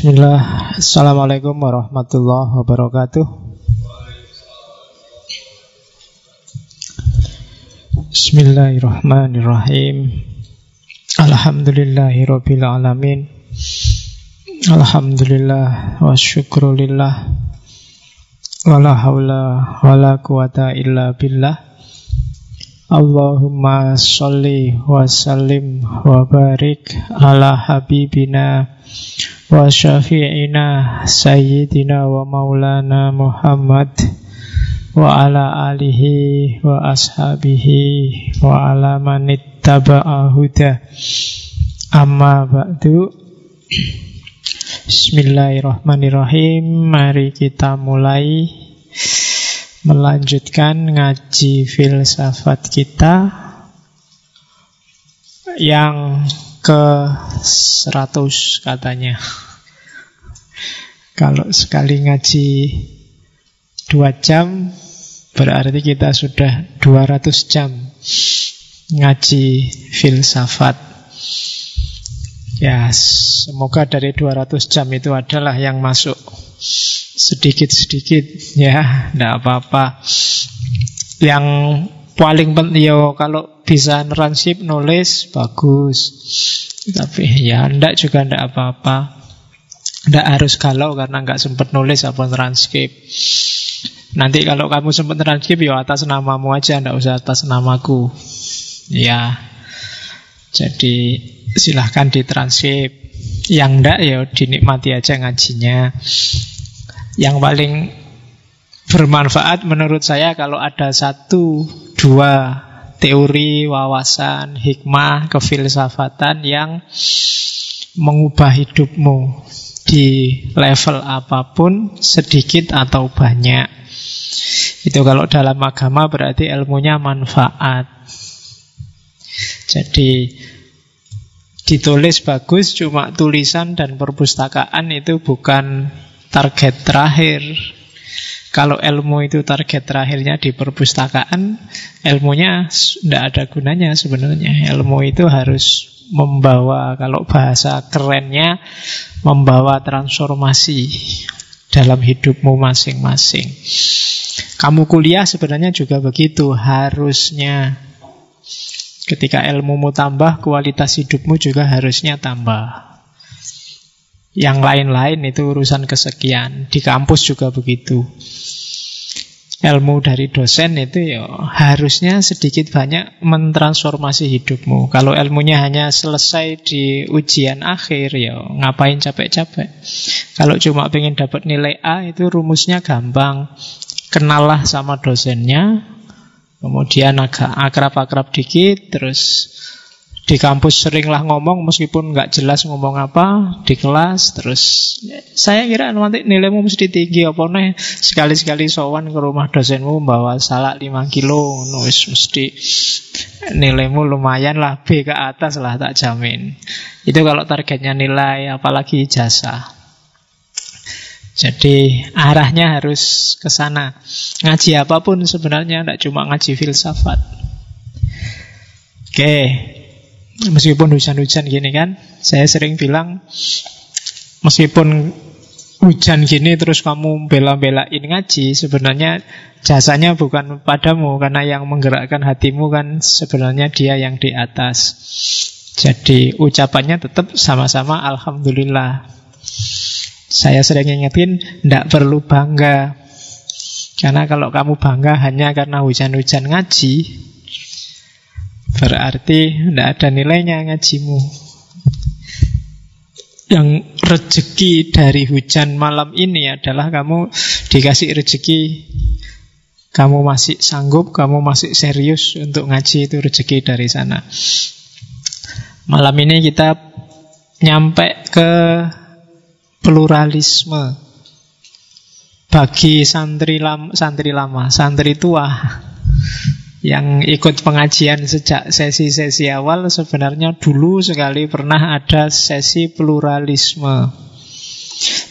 Bismillah. Assalamualaikum warahmatullahi wabarakatuh. Bismillahirrahmanirrahim. Alhamdulillahirabbil alamin. Alhamdulillah wa syukrulillah. Wala hawla wala quwata illa billah Allahumma salli wa sallim wa barik ala habibina wa syafi'ina sayyidina wa maulana Muhammad wa ala alihi wa ashabihi wa ala manittaba'a huda. Amma ba'du. Bismillahirrahmanirrahim. Mari kita mulai melanjutkan ngaji filsafat kita yang ke 100 katanya. Kalau sekali ngaji dua jam, berarti kita sudah 200 jam ngaji filsafat. Ya, semoga dari 200 jam itu adalah yang masuk sedikit-sedikit ya, tidak apa-apa. Yang paling penting ya kalau bisa neransip nulis bagus. Tapi ya ndak juga ndak apa-apa. Ndak harus galau karena nggak sempat nulis apa transkrip. Nanti kalau kamu sempat transkrip ya atas namamu aja, ndak usah atas namaku. Ya. Jadi silahkan ditranskrip. Yang ndak ya dinikmati aja ngajinya. Yang paling bermanfaat menurut saya kalau ada satu dua teori, wawasan, hikmah, kefilsafatan yang mengubah hidupmu di level apa pun, sedikit atau banyak. Itu kalau dalam agama berarti ilmunya manfaat. Jadi ditulis bagus, cuma tulisan dan perpustakaan itu bukan target terakhir. Kalau ilmu itu target terakhirnya di perpustakaan, ilmunya tidak ada gunanya sebenarnya. Ilmu itu harus membawa, kalau bahasa kerennya, membawa transformasi dalam hidupmu masing-masing. Kamu kuliah sebenarnya juga begitu, harusnya. Ketika ilmumu tambah, kualitas hidupmu juga harusnya tambah. Yang lain-lain itu urusan kesekian. Di kampus juga begitu. Ilmu dari dosen itu ya harusnya sedikit banyak mentransformasi hidupmu. Kalau ilmunya hanya selesai di ujian akhir ya ngapain capek-capek. Kalau cuma pengen dapat nilai A itu rumusnya gampang. Kenallah sama dosennya, kemudian agak akrab-akrab dikit, terus di kampus seringlah ngomong meskipun nggak jelas ngomong apa di kelas terus saya kira nanti nilaimu mesti tinggi apa nih? Sekali-sekali sowan ke rumah dosenmu bawa salak 5 kilo nulis mesti nilaimu lumayan lah B ke atas lah tak jamin. Itu kalau targetnya nilai apalagi jasa. Jadi arahnya harus ke sana. Ngaji apa pun sebenarnya tidak cuma ngaji filsafat. Oke, Meskipun hujan-hujan gini kan Saya sering bilang Meskipun hujan gini terus kamu bela-belain ngaji Sebenarnya jasanya bukan padamu Karena yang menggerakkan hatimu kan sebenarnya dia yang di atas. Jadi ucapannya tetap sama-sama Alhamdulillah. Saya sering ingetin Tidak perlu bangga. Karena kalau kamu bangga hanya karena hujan-hujan ngaji Berarti tidak ada nilainya ngajimu. Yang rezeki dari hujan malam ini adalah kamu dikasih rezeki Kamu masih sanggup, kamu masih serius untuk ngaji itu rezeki dari sana. Malam ini kita nyampe ke pluralisme. Bagi santri lama, santri lama, santri tua yang ikut pengajian sejak sesi-sesi awal sebenarnya dulu sekali pernah ada sesi pluralisme.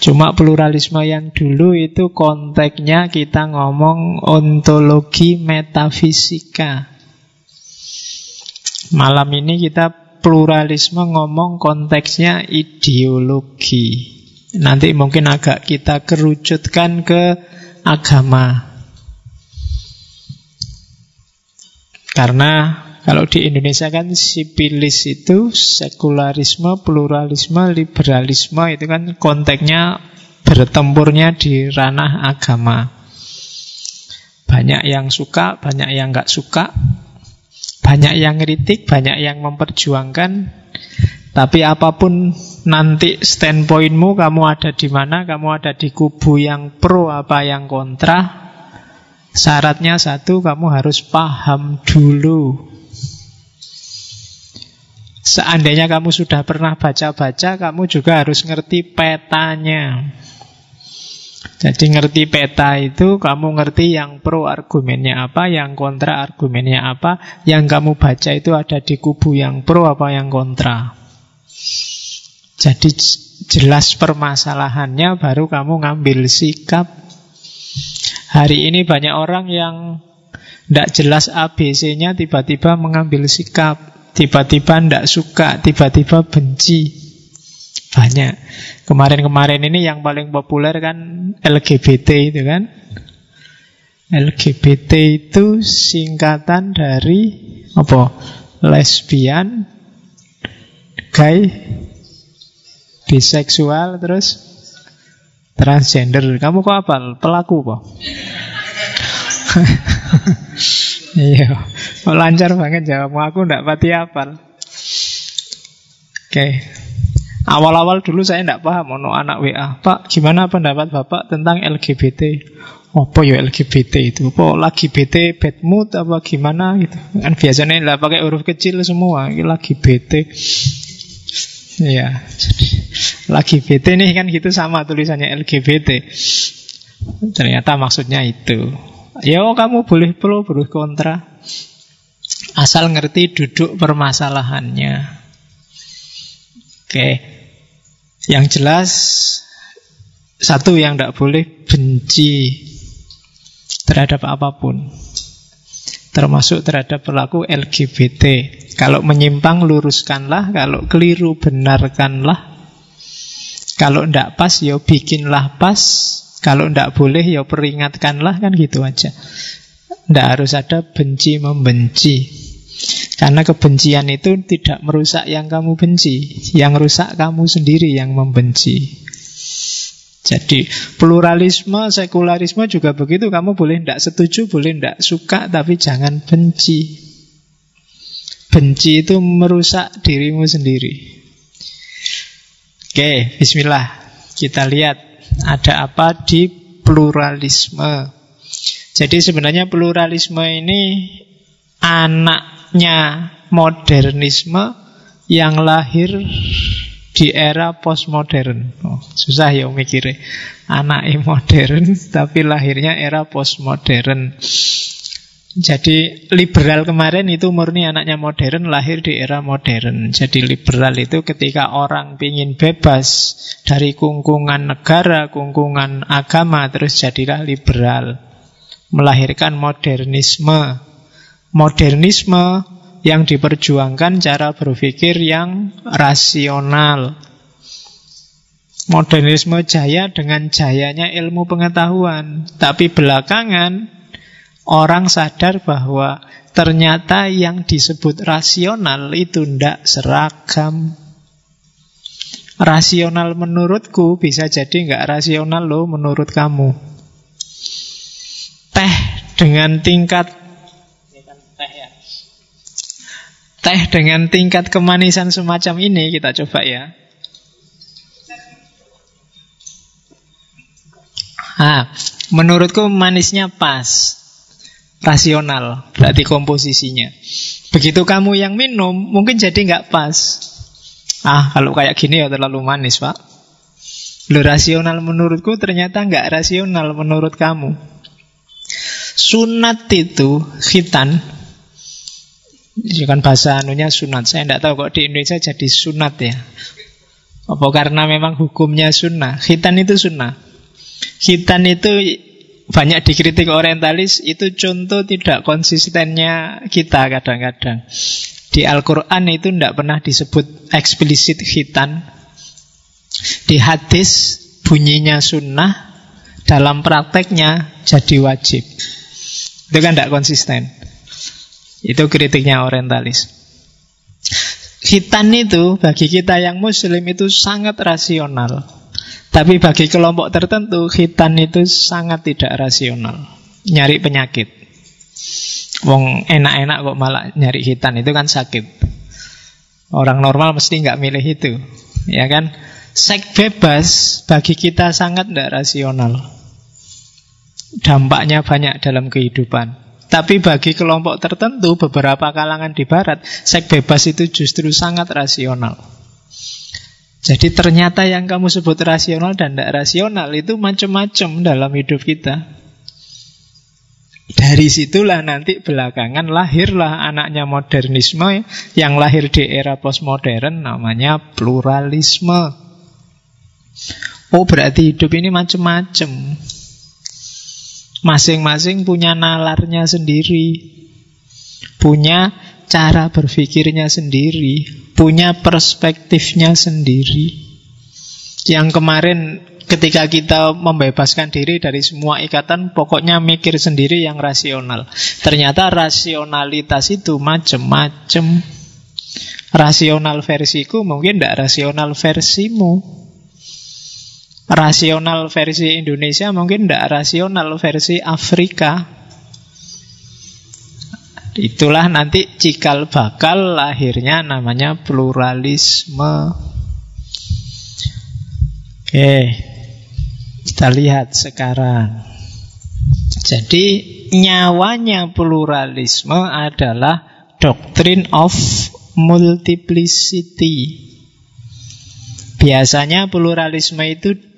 Cuma pluralisme yang dulu itu konteksnya kita ngomong ontologi metafisika. Malam ini kita pluralisme ngomong konteksnya ideologi. Nanti mungkin agak kita kerucutkan ke agama. Karena kalau di Indonesia kan sipilis itu sekularisme, pluralisme, liberalisme itu kan konteksnya bertempurnya di ranah agama. Banyak yang suka, banyak yang nggak suka, banyak yang kritik, banyak yang memperjuangkan. Tapi apa pun nanti standpointmu, kamu ada di mana, kamu ada di kubu yang pro apa yang kontra. Syaratnya satu, kamu harus paham dulu. Seandainya kamu sudah pernah baca-baca, kamu juga harus ngerti petanya. Jadi ngerti peta itu kamu ngerti yang pro argumennya apa, yang kontra argumennya apa, yang kamu baca itu ada di kubu yang pro apa yang kontra. Jadi jelas permasalahannya baru kamu ngambil sikap. Hari ini banyak orang yang tidak jelas ABC-nya tiba-tiba mengambil sikap, tiba-tiba tidak suka, tiba-tiba benci. Banyak. Kemarin-kemarin ini yang paling populer kan LGBT itu kan. LGBT itu singkatan dari apa? Lesbian, gay, biseksual, terus transgender. Kamu kok apa? Pelaku kok? iya, lancar banget jawabmu. Aku ndak pati apal. Oke, okay. Awal-awal dulu saya tidak paham ono anak WA. Pak, gimana pendapat Bapak tentang LGBT? Apa ya LGBT itu? Apa lagi BT bad mood apa gimana gitu? Kan biasanya lah pakai huruf kecil semua. Ini lagi BT. Ya, lagi BT nih kan gitu sama tulisannya LGBT. Ternyata maksudnya itu. Ya kamu boleh pro, boleh kontra. Asal ngerti duduk permasalahannya. Oke, yang jelas satu yang tidak boleh benci terhadap apa pun termasuk terhadap pelaku LGBT. Kalau menyimpang luruskanlah, kalau keliru benarkanlah. Kalau tidak pas ya bikinlah pas, kalau tidak boleh ya peringatkanlah kan gitu aja. Tidak harus ada benci membenci. Karena kebencian itu tidak merusak yang kamu benci Yang rusak kamu sendiri yang membenci Jadi pluralisme, sekularisme juga begitu. Kamu boleh tidak setuju, boleh tidak suka Tapi jangan benci. Benci itu merusak dirimu sendiri. Oke, bismillah. Kita lihat ada apa di pluralisme. Jadi sebenarnya pluralisme ini anak anaknya modernisme yang lahir di era postmodern. Oh, susah ya mikirnya. Anak modern tapi lahirnya era postmodern. Jadi liberal kemarin itu murni anaknya modern lahir di era modern. Jadi liberal itu ketika orang ingin bebas dari kungkungan negara, kungkungan agama, terus jadilah liberal. Melahirkan modernisme. Modernisme yang diperjuangkan cara berpikir yang rasional. Modernisme jaya dengan jayanya ilmu pengetahuan. Tapi belakangan orang sadar bahwa ternyata yang disebut rasional itu tidak seragam. Rasional menurutku bisa jadi nggak rasional loh menurut kamu. Teh dengan tingkat Teh dengan tingkat kemanisan semacam ini kita coba ya. Ah, menurutku manisnya pas. Rasional, berarti komposisinya. Begitu kamu yang minum, mungkin jadi nggak pas. Ah, kalau kayak gini ya terlalu manis, Pak. Lo rasional menurutku ternyata nggak rasional menurut kamu. Sunat itu khitan ini kan bahasa anunya sunat. Saya tidak tahu kok di Indonesia jadi sunat ya. Apa karena memang hukumnya sunnah? Khitan itu sunnah. Khitan itu banyak dikritik orientalis itu contoh tidak konsistennya kita kadang-kadang. Di Al-Quran itu tidak pernah disebut eksplisit khitan. Di hadis bunyinya sunnah, dalam prakteknya jadi wajib. Itu kan tidak konsisten. Itu kritiknya orientalis. Hitan itu bagi kita yang muslim itu sangat rasional. Tapi bagi kelompok tertentu hitan itu sangat tidak rasional. Nyari penyakit. Wong enak-enak kok malah nyari hitan itu kan sakit. Orang normal mesti nggak milih itu, ya kan? Seks bebas bagi kita sangat tidak rasional. Dampaknya banyak dalam kehidupan. Tapi bagi kelompok tertentu, beberapa kalangan di barat, seks bebas itu justru sangat rasional. Jadi ternyata yang kamu sebut rasional dan tidak rasional itu macam-macam dalam hidup kita. Dari situlah nanti belakangan lahirlah anaknya modernisme yang lahir di era postmodern namanya pluralisme. Oh berarti hidup ini macam-macam. Masing-masing punya nalarnya sendiri, punya cara berpikirnya sendiri, punya perspektifnya sendiri. Yang kemarin ketika kita membebaskan diri dari semua ikatan, pokoknya mikir sendiri yang rasional. Ternyata rasionalitas itu macam-macam. Rasional versiku mungkin tidak rasional versimu. Rasional versi Indonesia mungkin tidak rasional versi Afrika. Itulah nanti cikal bakal lahirnya namanya pluralisme. Oke, kita lihat sekarang. Jadi nyawanya pluralisme adalah doctrine of multiplicity. Biasanya pluralisme itu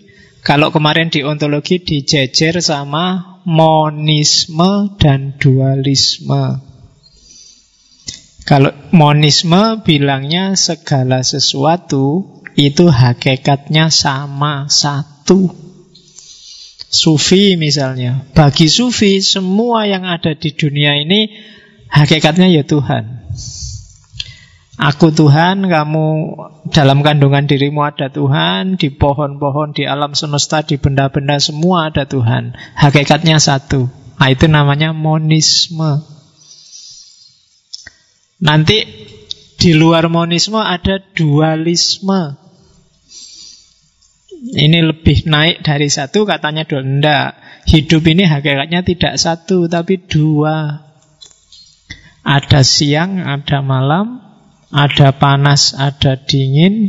kalau kemarin di ontologi dijejer sama monisme dan dualisme. Kalau monisme bilangnya segala sesuatu itu hakikatnya sama, satu. Sufi misalnya. Bagi sufi semua yang ada di dunia ini hakikatnya ya Tuhan. Aku Tuhan, kamu dalam kandungan dirimu ada Tuhan, di pohon-pohon, di alam semesta, di benda-benda semua ada Tuhan. Hakikatnya satu. Nah itu namanya monisme. Nanti di luar monisme ada dualisme. Ini lebih naik dari satu katanya. Enggak. Hidup ini hakikatnya tidak satu tapi dua. Ada siang, ada malam, ada panas, ada dingin,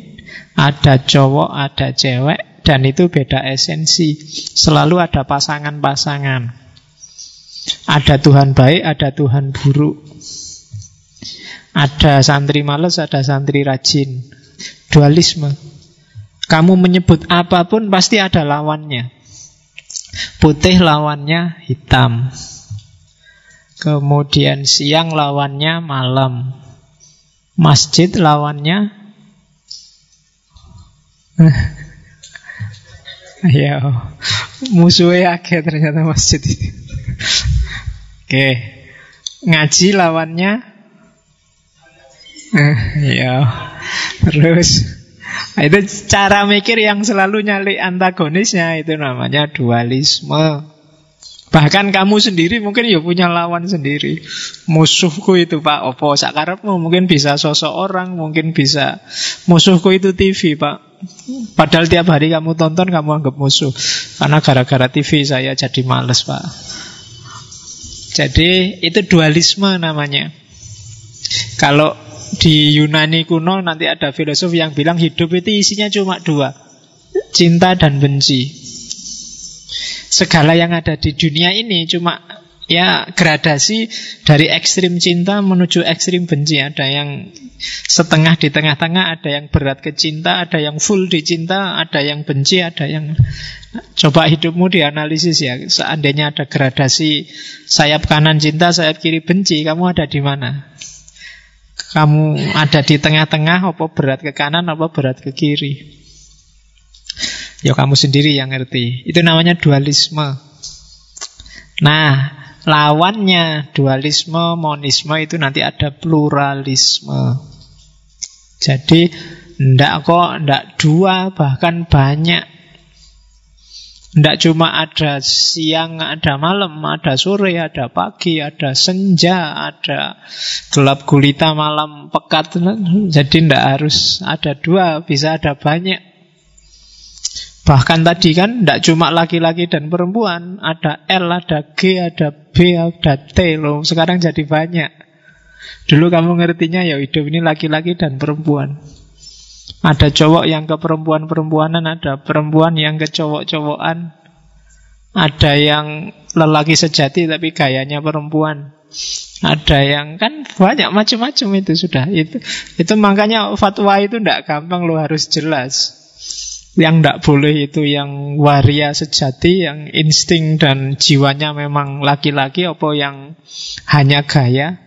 ada cowok, ada cewek, dan itu beda esensi. Selalu ada pasangan-pasangan. Ada Tuhan baik, ada Tuhan buruk. Ada santri males, ada santri rajin. Dualisme. Kamu menyebut apa pun pasti ada lawannya. Putih lawannya hitam. Kemudian siang lawannya malam. Masjid lawannya Ya, musuhnya akeh ternyata masjid. Oke, ngaji lawannya, ya, terus nah, itu cara mikir yang selalu nyali antagonisnya itu namanya dualisme. Bahkan kamu sendiri mungkin ya punya lawan sendiri. Musuhku itu Pak Opo sakarepmu mungkin bisa sosok orang, mungkin bisa musuhku itu TV Pak. Padahal tiap hari kamu tonton kamu anggap musuh. Karena gara-gara TV saya jadi males Pak. Jadi itu dualisme namanya. Kalau di Yunani kuno nanti ada filosof yang bilang hidup itu isinya cuma dua. Cinta dan benci segala yang ada di dunia ini cuma ya gradasi dari ekstrim cinta menuju ekstrim benci. Ada yang setengah di tengah-tengah, ada yang berat ke cinta, ada yang full di cinta, ada yang benci, ada yang coba hidupmu dianalisis ya. Seandainya ada gradasi sayap kanan cinta, sayap kiri benci, kamu ada di mana? Kamu ada di tengah-tengah, apa berat ke kanan, apa berat ke kiri? Ya kamu sendiri yang ngerti. Itu namanya dualisme. Nah, lawannya dualisme, monisme itu nanti ada pluralisme. Jadi, Ndak kok, ndak dua, bahkan banyak. Ndak cuma ada siang, ada malam, ada sore, ada pagi, ada senja, ada gelap gulita malam pekat. Jadi ndak harus ada dua, bisa ada banyak. Bahkan tadi kan tidak cuma laki-laki dan perempuan, ada L, ada G, ada B, ada T loh. Sekarang jadi banyak. Dulu kamu ngertinya ya hidup ini laki-laki dan perempuan. Ada cowok yang ke perempuan-perempuanan, ada perempuan yang ke cowok-cowokan. Ada yang lelaki sejati tapi gayanya perempuan. Ada yang kan banyak macam-macam itu sudah. Itu itu makanya fatwa itu tidak gampang lo harus jelas. Yang tidak boleh itu yang waria sejati, yang insting dan jiwanya memang laki-laki, apa yang hanya gaya.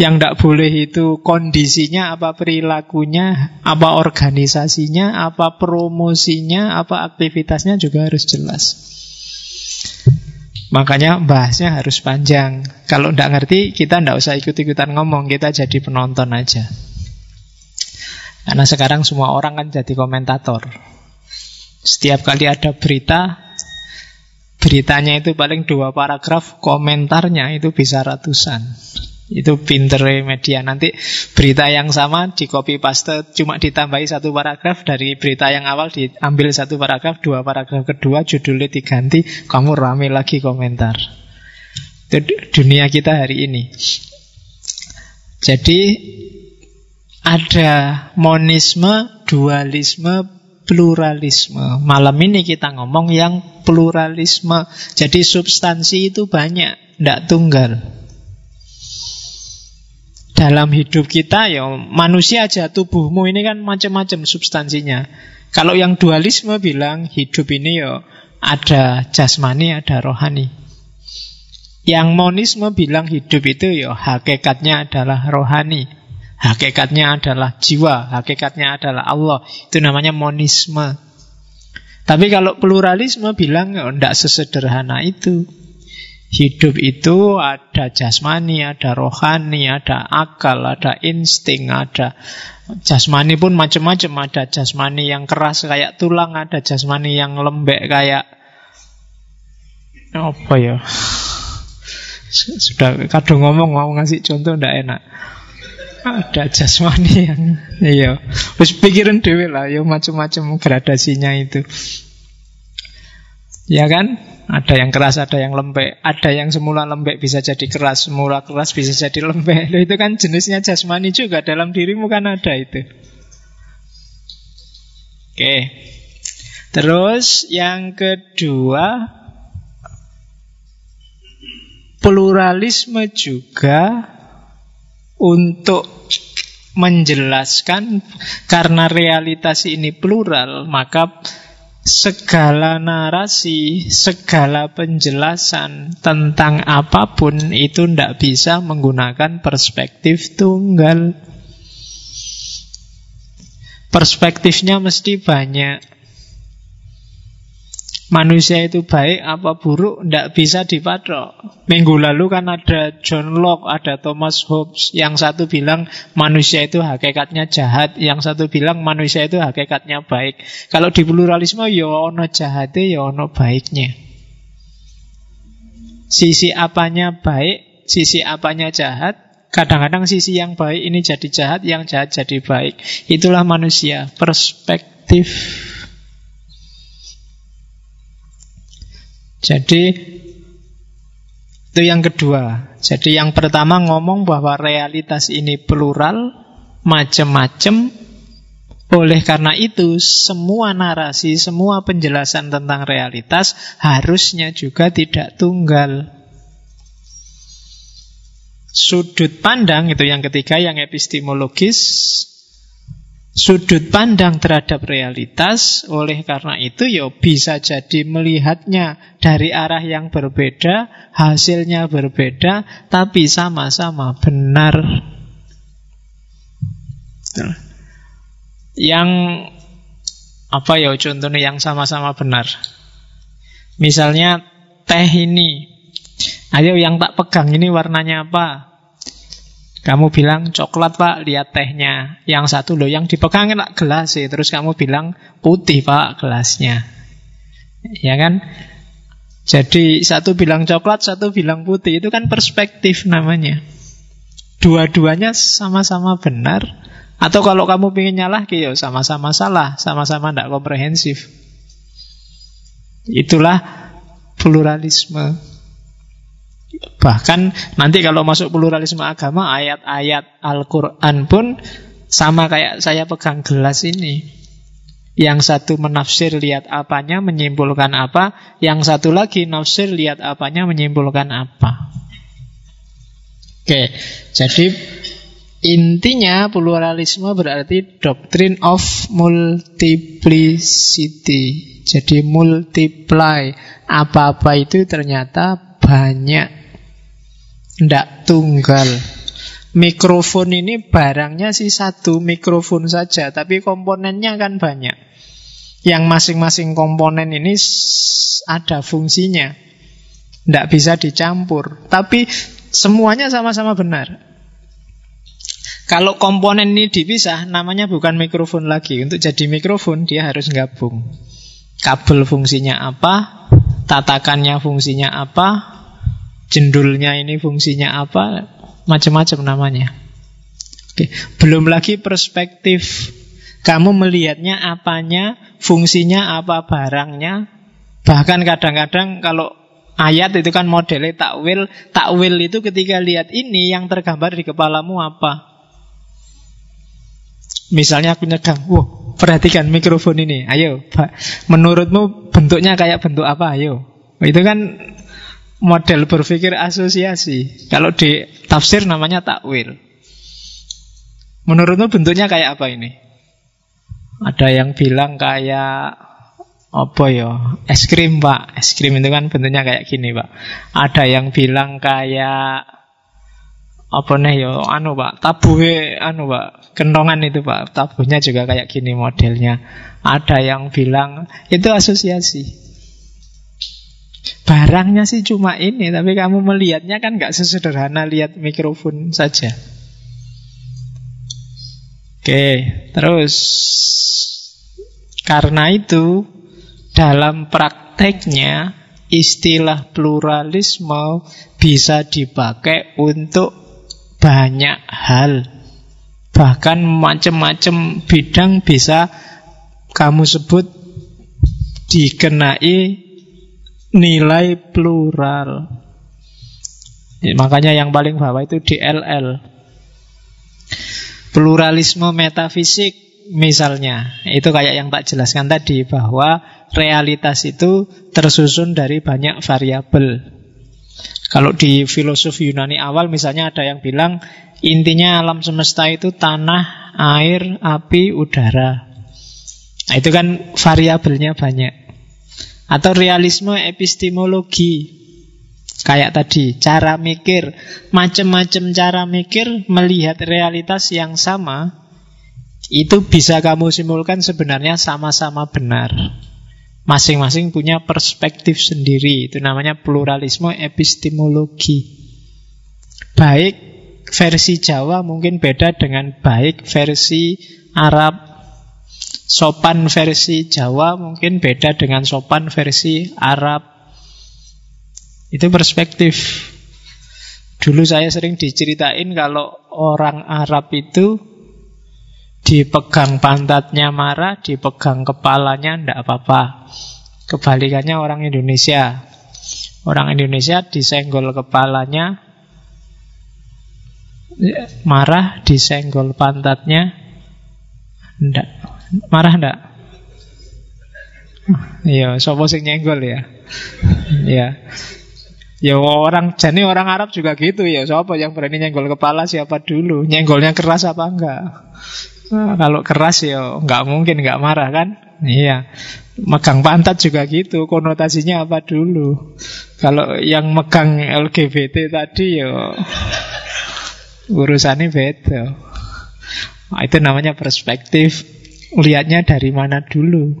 Yang tidak boleh itu kondisinya, apa perilakunya, apa organisasinya, apa promosinya, apa aktivitasnya juga harus jelas. Makanya bahasnya harus panjang. Kalau tidak ngerti, kita tidak usah ikut-ikutan ngomong, kita jadi penonton aja. Karena sekarang semua orang kan jadi komentator. Setiap kali ada berita, beritanya itu paling dua paragraf, komentarnya itu bisa ratusan. Itu pinter media. Nanti berita yang sama di copy paste cuma ditambahi satu paragraf dari berita yang awal diambil satu paragraf, dua paragraf kedua judulnya diganti, kamu rame lagi komentar. Itu dunia kita hari ini. Jadi ada monisme, dualisme, pluralisme. Malam ini kita ngomong yang pluralisme. Jadi substansi itu banyak, tidak tunggal dalam hidup kita ya manusia aja tubuhmu ini kan macam-macam substansinya. Kalau yang dualisme bilang hidup ini ya ada jasmani, ada rohani. Yang monisme bilang hidup itu ya hakikatnya adalah rohani. Hakikatnya adalah jiwa, hakikatnya adalah Allah. Itu namanya monisme. Tapi kalau pluralisme bilang tidak sesederhana itu. Hidup itu ada jasmani, ada rohani, ada akal, ada insting, ada jasmani pun macam-macam. Ada jasmani yang keras kayak tulang, ada jasmani yang lembek kayak apa ya? Sudah kadang ngomong mau ngasih contoh ndak enak. Ada jasmani yang iya. Terus pikiran dewe lah, ya macam-macam gradasinya itu. Ya kan? Ada yang keras, ada yang lembek. Ada yang semula lembek bisa jadi keras, semula keras bisa jadi lembek. Loh, itu kan jenisnya jasmani juga. Dalam dirimu kan ada itu. Oke. Terus yang kedua, pluralisme juga untuk menjelaskan karena realitas ini plural, maka segala narasi, segala penjelasan tentang apa pun itu tidak bisa menggunakan perspektif tunggal. Perspektifnya mesti banyak. Manusia itu baik apa buruk tidak bisa dipatok. Minggu lalu kan ada John Locke, ada Thomas Hobbes. Yang satu bilang manusia itu hakikatnya jahat, yang satu bilang manusia itu hakikatnya baik. Kalau di pluralisme ya ono jahatnya ya ono baiknya. Sisi apanya baik, sisi apanya jahat, kadang-kadang sisi yang baik ini jadi jahat, yang jahat jadi baik. Itulah manusia, perspektif Jadi itu yang kedua. Jadi yang pertama ngomong bahwa realitas ini plural, macam-macam. Oleh karena itu, semua narasi, semua penjelasan tentang realitas harusnya juga tidak tunggal. Sudut pandang itu yang ketiga, yang epistemologis, sudut pandang terhadap realitas oleh karena itu ya bisa jadi melihatnya dari arah yang berbeda hasilnya berbeda tapi sama-sama benar. Yang apa ya contohnya yang sama-sama benar? Misalnya teh ini. Ayo yang tak pegang ini warnanya apa Kamu bilang coklat pak, lihat tehnya. Yang satu loh, yang dipegangin lah gelas sih. Terus kamu bilang putih pak gelasnya. Ya kan? Jadi satu bilang coklat, satu bilang putih. Itu kan perspektif namanya. Dua-duanya sama-sama benar. Atau kalau kamu ingin nyalah, ya sama-sama salah. Sama-sama tidak komprehensif. Itulah pluralisme. Bahkan nanti kalau masuk pluralisme agama, ayat-ayat Al-Quran pun sama kayak saya pegang gelas ini. Yang satu menafsir lihat apanya, menyimpulkan apa. Yang satu lagi nafsir lihat apanya, menyimpulkan apa. Oke, jadi intinya pluralisme berarti doctrine of multiplicity. Jadi multiply. Apa-apa itu ternyata banyak tidak tunggal. Mikrofon ini barangnya sih satu mikrofon saja, tapi komponennya kan banyak. Yang masing-masing komponen ini ada fungsinya. Tidak bisa dicampur. Tapi semuanya sama-sama benar. Kalau komponen ini dipisah, namanya bukan mikrofon lagi. Untuk jadi mikrofon, dia harus gabung. Kabel fungsinya apa, tatakannya fungsinya apa, jendulnya ini fungsinya apa, macam-macam namanya. Oke. Belum lagi perspektif kamu melihatnya apanya, fungsinya apa barangnya. Bahkan kadang-kadang kalau ayat itu kan modelnya takwil, takwil itu ketika lihat ini yang tergambar di kepalamu apa. Misalnya aku nyegang, wah perhatikan mikrofon ini, ayo, menurutmu bentuknya kayak bentuk apa, ayo. Itu kan model berpikir asosiasi. Kalau di tafsir namanya takwil. Menurutmu bentuknya kayak apa ini? Ada yang bilang kayak apa ya? Es krim, Pak. Es krim itu kan bentuknya kayak gini, Pak. Ada yang bilang kayak apa nih ya? Anu, Pak. Tabuhe anu, Pak. Kentongan itu, Pak. Tabuhnya juga kayak gini modelnya. Ada yang bilang itu asosiasi. Barangnya sih cuma ini, tapi kamu melihatnya kan nggak sesederhana lihat mikrofon saja. Oke, terus karena itu dalam prakteknya istilah pluralisme bisa dipakai untuk banyak hal. Bahkan macam-macam bidang bisa kamu sebut dikenai nilai plural. Ya, makanya yang paling bawah itu DLL. Pluralisme metafisik misalnya. Itu kayak yang tak jelaskan tadi bahwa realitas itu tersusun dari banyak variabel. Kalau di filosofi Yunani awal misalnya ada yang bilang intinya alam semesta itu tanah, air, api, udara. Nah, itu kan variabelnya banyak. Atau realisme epistemologi. Kayak tadi, cara mikir. Macam-macam cara mikir Melihat realitas yang sama Itu bisa kamu simpulkan sebenarnya sama-sama benar. Masing-masing punya perspektif sendiri Itu namanya pluralisme epistemologi. Baik versi Jawa mungkin beda dengan baik versi Arab Sopan versi Jawa mungkin beda dengan sopan versi Arab. Itu perspektif. Dulu saya sering diceritain kalau orang Arab itu dipegang pantatnya marah, dipegang kepalanya ndak apa-apa. Kebalikannya orang Indonesia. Orang Indonesia disenggol kepalanya marah, disenggol pantatnya ndak. Marah ndak? Iya, sopo sing nyenggol ya. Iya. Ya orang jadi orang Arab juga gitu ya. Siapa yang berani nyenggol kepala siapa dulu? Nyenggolnya keras apa enggak? Nah, kalau keras ya enggak mungkin enggak marah kan? Iya. Megang pantat juga gitu. Konotasinya apa dulu? Kalau yang megang LGBT tadi ya urusannya beda. Nah, itu namanya perspektif lihatnya dari mana dulu.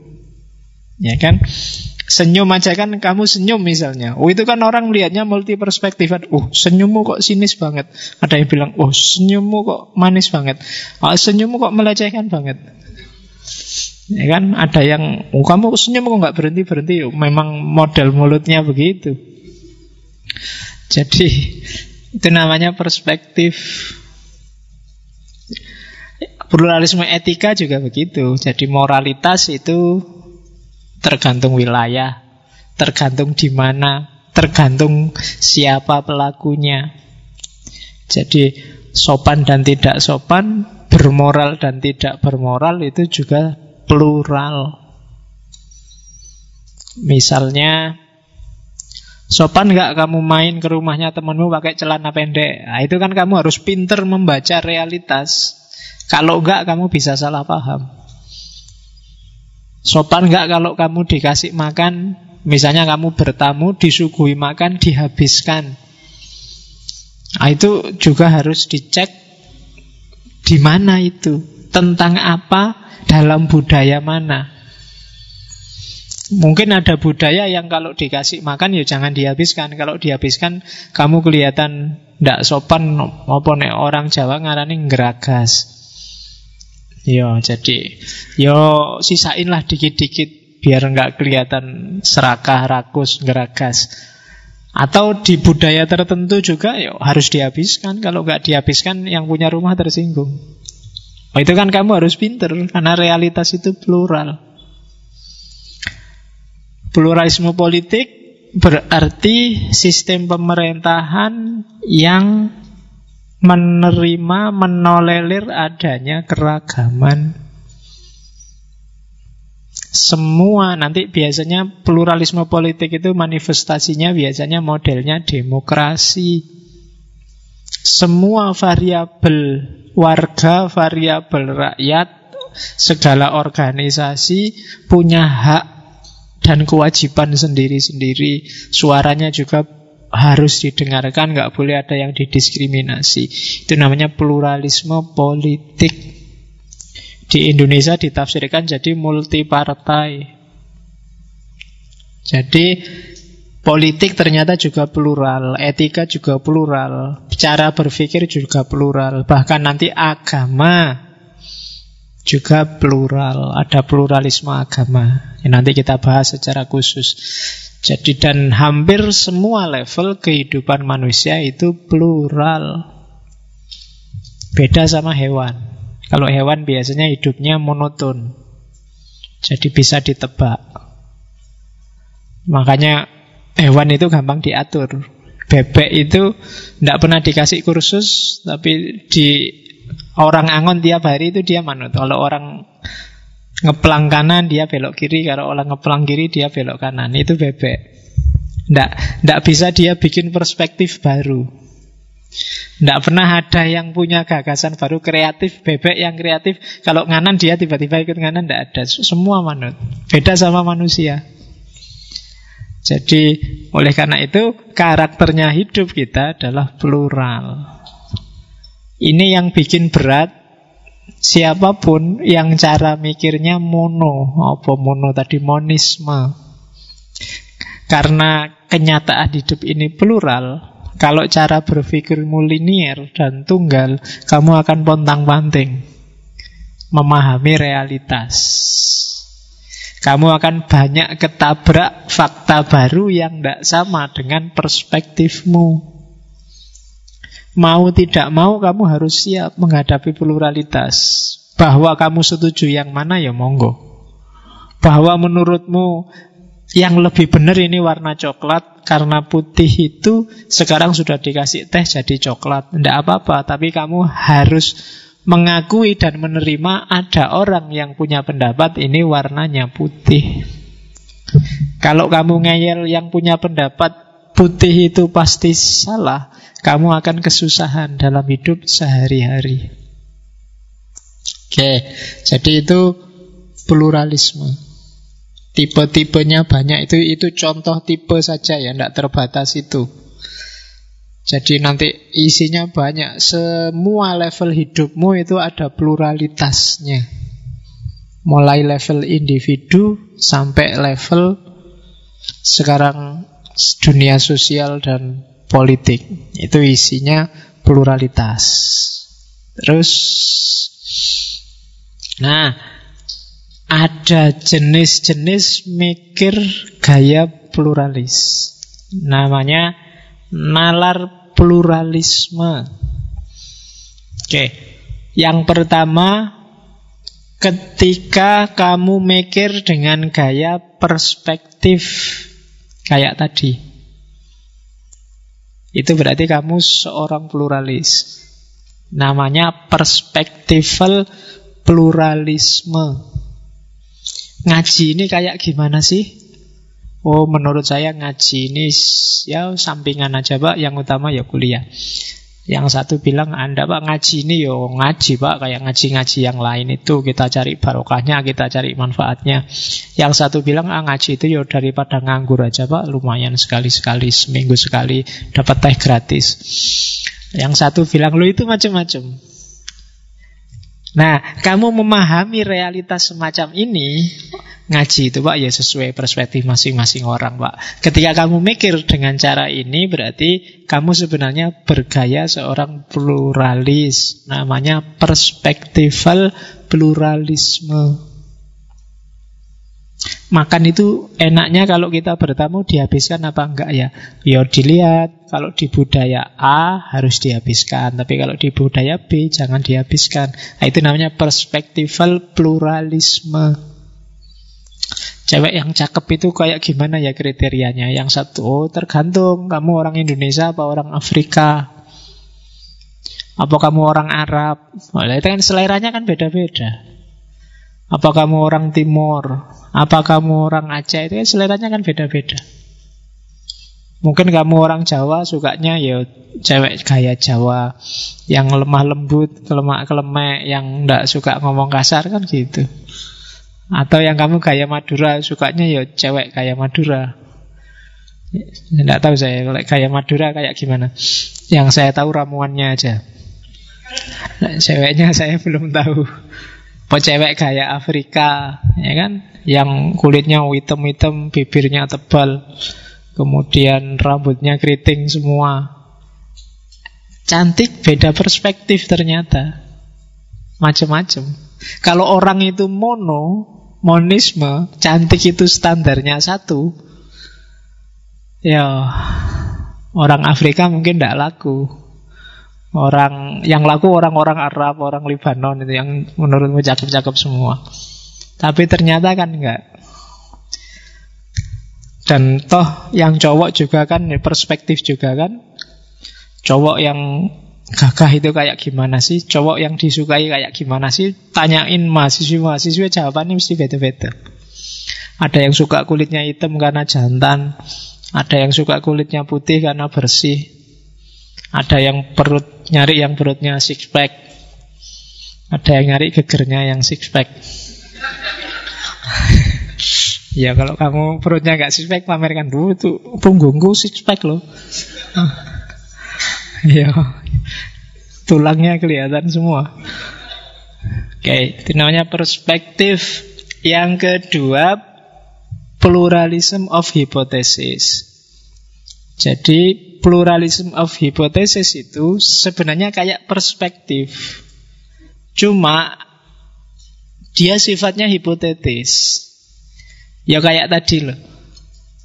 Ya kan? Senyum aja kan kamu senyum misalnya. Oh itu kan orang melihatnya multi perspektif. Oh senyummu kok sinis banget. Ada yang bilang, oh senyummu kok manis banget. Oh, senyummu kok melecehkan banget. Ya kan ada yang, oh kamu senyum kok nggak berhenti berhenti. Oh, memang model mulutnya begitu. Jadi itu namanya perspektif. Pluralisme etika juga begitu. Jadi moralitas itu tergantung wilayah, tergantung di mana, tergantung siapa pelakunya. Jadi sopan dan tidak sopan, bermoral dan tidak bermoral itu juga plural. Misalnya Sopan nggak kamu main ke rumahnya temanmu pakai celana pendek? Nah, itu kan kamu harus pinter membaca realitas. Kalau nggak kamu bisa salah paham. Sopan nggak kalau kamu dikasih makan, misalnya kamu bertamu disuguhi makan dihabiskan. Nah, itu juga harus dicek di mana itu, tentang apa, dalam budaya mana. Mungkin ada budaya yang kalau dikasih makan ya jangan dihabiskan. Kalau dihabiskan kamu kelihatan tidak sopan nek orang Jawa ngarani ngeragas. Yo jadi yo sisainlah dikit-dikit biar nggak kelihatan serakah, rakus, ngeragas. Atau di budaya tertentu juga yo harus dihabiskan. Kalau nggak dihabiskan yang punya rumah tersinggung. Oh, itu kan kamu harus pinter karena realitas itu plural. Pluralisme politik berarti sistem pemerintahan yang menerima, menolelir adanya keragaman. Semua nanti biasanya pluralisme politik itu manifestasinya biasanya modelnya demokrasi. Semua variabel warga, variabel rakyat, segala organisasi punya hak dan kewajiban sendiri-sendiri. Suaranya juga harus didengarkan, nggak boleh ada yang didiskriminasi. Itu namanya pluralisme politik. Di Indonesia ditafsirkan jadi multi partai. Jadi politik ternyata juga plural, etika juga plural, cara berpikir juga plural, bahkan nanti agama juga plural, ada pluralisme agama. Ya, nanti kita bahas secara khusus. Jadi dan hampir semua level kehidupan manusia itu plural. Beda sama hewan. Kalau hewan biasanya hidupnya monoton. Jadi bisa ditebak. Makanya hewan itu gampang diatur. Bebek itu tidak pernah dikasih kursus, tapi di Orang angon tiap hari itu dia manut. Kalau orang ngeplang kanan dia belok kiri, kalau orang ngeplang kiri dia belok kanan. Itu bebek. Nggak, nggak bisa dia bikin perspektif baru. Nggak pernah ada yang punya gagasan baru kreatif, bebek yang kreatif. Kalau nganan dia tiba-tiba ikut nganan, nggak ada. Semua manut. Beda sama manusia. Jadi oleh karena itu karakternya hidup kita adalah plural. Ini yang bikin berat siapa pun yang cara mikirnya mono, apa mono tadi monisme. Karena kenyataan hidup ini plural, kalau cara berpikirmu linier dan tunggal, kamu akan pontang-panting memahami realitas. Kamu akan banyak ketabrak fakta baru yang tidak sama dengan perspektifmu. Mau tidak mau kamu harus siap menghadapi pluralitas. Bahwa kamu setuju yang mana ya monggo. Bahwa menurutmu yang lebih benar ini warna coklat karena putih itu sekarang sudah dikasih teh jadi coklat. Tidak apa-apa, tapi kamu harus mengakui dan menerima ada orang yang punya pendapat ini warnanya putih. Kalau kamu ngeyel yang punya pendapat putih itu pasti salah, kamu akan kesusahan dalam hidup sehari-hari. Oke, jadi itu pluralisme. Tipe-tipenya banyak itu itu contoh tipe saja ya, tidak terbatas itu. Jadi nanti isinya banyak. Semua level hidupmu itu ada pluralitasnya. Mulai level individu sampai level sekarang dunia sosial dan politik. Itu isinya pluralitas. Terus Nah, ada jenis-jenis mikir gaya pluralis. Namanya nalar pluralisme. Oke, yang pertama ketika kamu mikir dengan gaya perspektif kayak tadi. Itu berarti kamu seorang pluralis. Namanya perspektifal pluralisme. Ngaji ini kayak gimana sih? Oh, menurut saya ngaji ini ya sampingan aja, Pak. Yang utama ya kuliah. Yang satu bilang, Anda Pak ngaji ini yo ngaji Pak, kayak ngaji-ngaji yang lain itu kita cari barokahnya, kita cari manfaatnya. Yang satu bilang, ah ngaji itu yo daripada nganggur aja Pak, lumayan sekali-sekali, seminggu sekali dapat teh gratis. Yang satu bilang, lo itu macam-macam. Nah, kamu memahami realitas semacam ini, ngaji itu Pak ya sesuai perspektif masing-masing orang Pak. Ketika kamu mikir dengan cara ini berarti kamu sebenarnya bergaya seorang pluralis. Namanya perspektifal pluralisme. Makan itu enaknya kalau kita bertamu dihabiskan apa enggak ya? Ya dilihat, kalau di budaya A harus dihabiskan, tapi kalau di budaya B jangan dihabiskan. Nah, itu namanya perspektifal pluralisme. Cewek yang cakep itu kayak gimana ya kriterianya? Yang satu, oh tergantung kamu orang Indonesia apa orang Afrika. Apa kamu orang Arab? Nah, itu kan seleranya kan beda-beda. Apa kamu orang Timur? Apa kamu orang Aceh? Itu kan seleranya kan beda-beda. Mungkin kamu orang Jawa sukanya ya cewek gaya Jawa yang lemah lembut, kelemak kelemek, yang ndak suka ngomong kasar kan gitu. Atau yang kamu gaya Madura sukanya ya cewek gaya Madura. Tidak tahu saya gaya Madura kayak gimana. Yang saya tahu ramuannya aja. Nah, ceweknya saya belum tahu. Pecewek gaya Afrika, ya kan? Yang kulitnya hitam-hitam, bibirnya tebal, kemudian rambutnya keriting semua. Cantik beda perspektif ternyata. Macam-macam. Kalau orang itu mono, monisme, cantik itu standarnya satu. Ya, orang Afrika mungkin tidak laku. Orang yang laku orang-orang Arab, orang Libanon itu yang menurutmu cakep-cakep semua. Tapi ternyata kan enggak. Dan toh yang cowok juga kan perspektif juga kan. Cowok yang gagah itu kayak gimana sih? Cowok yang disukai kayak gimana sih? Tanyain mahasiswa-mahasiswa jawabannya mesti beda-beda. Ada yang suka kulitnya hitam karena jantan, ada yang suka kulitnya putih karena bersih, ada yang perut nyari yang perutnya six pack. Ada yang nyari gegernya yang six pack. ya kalau kamu perutnya nggak six pack pamerkan dulu tuh punggungku six pack loh. ya tulangnya kelihatan semua. Oke, itu namanya perspektif. Yang kedua, pluralism of hypothesis. Jadi pluralism of hypothesis itu sebenarnya kayak perspektif. Cuma dia sifatnya hipotetis. Ya kayak tadi loh.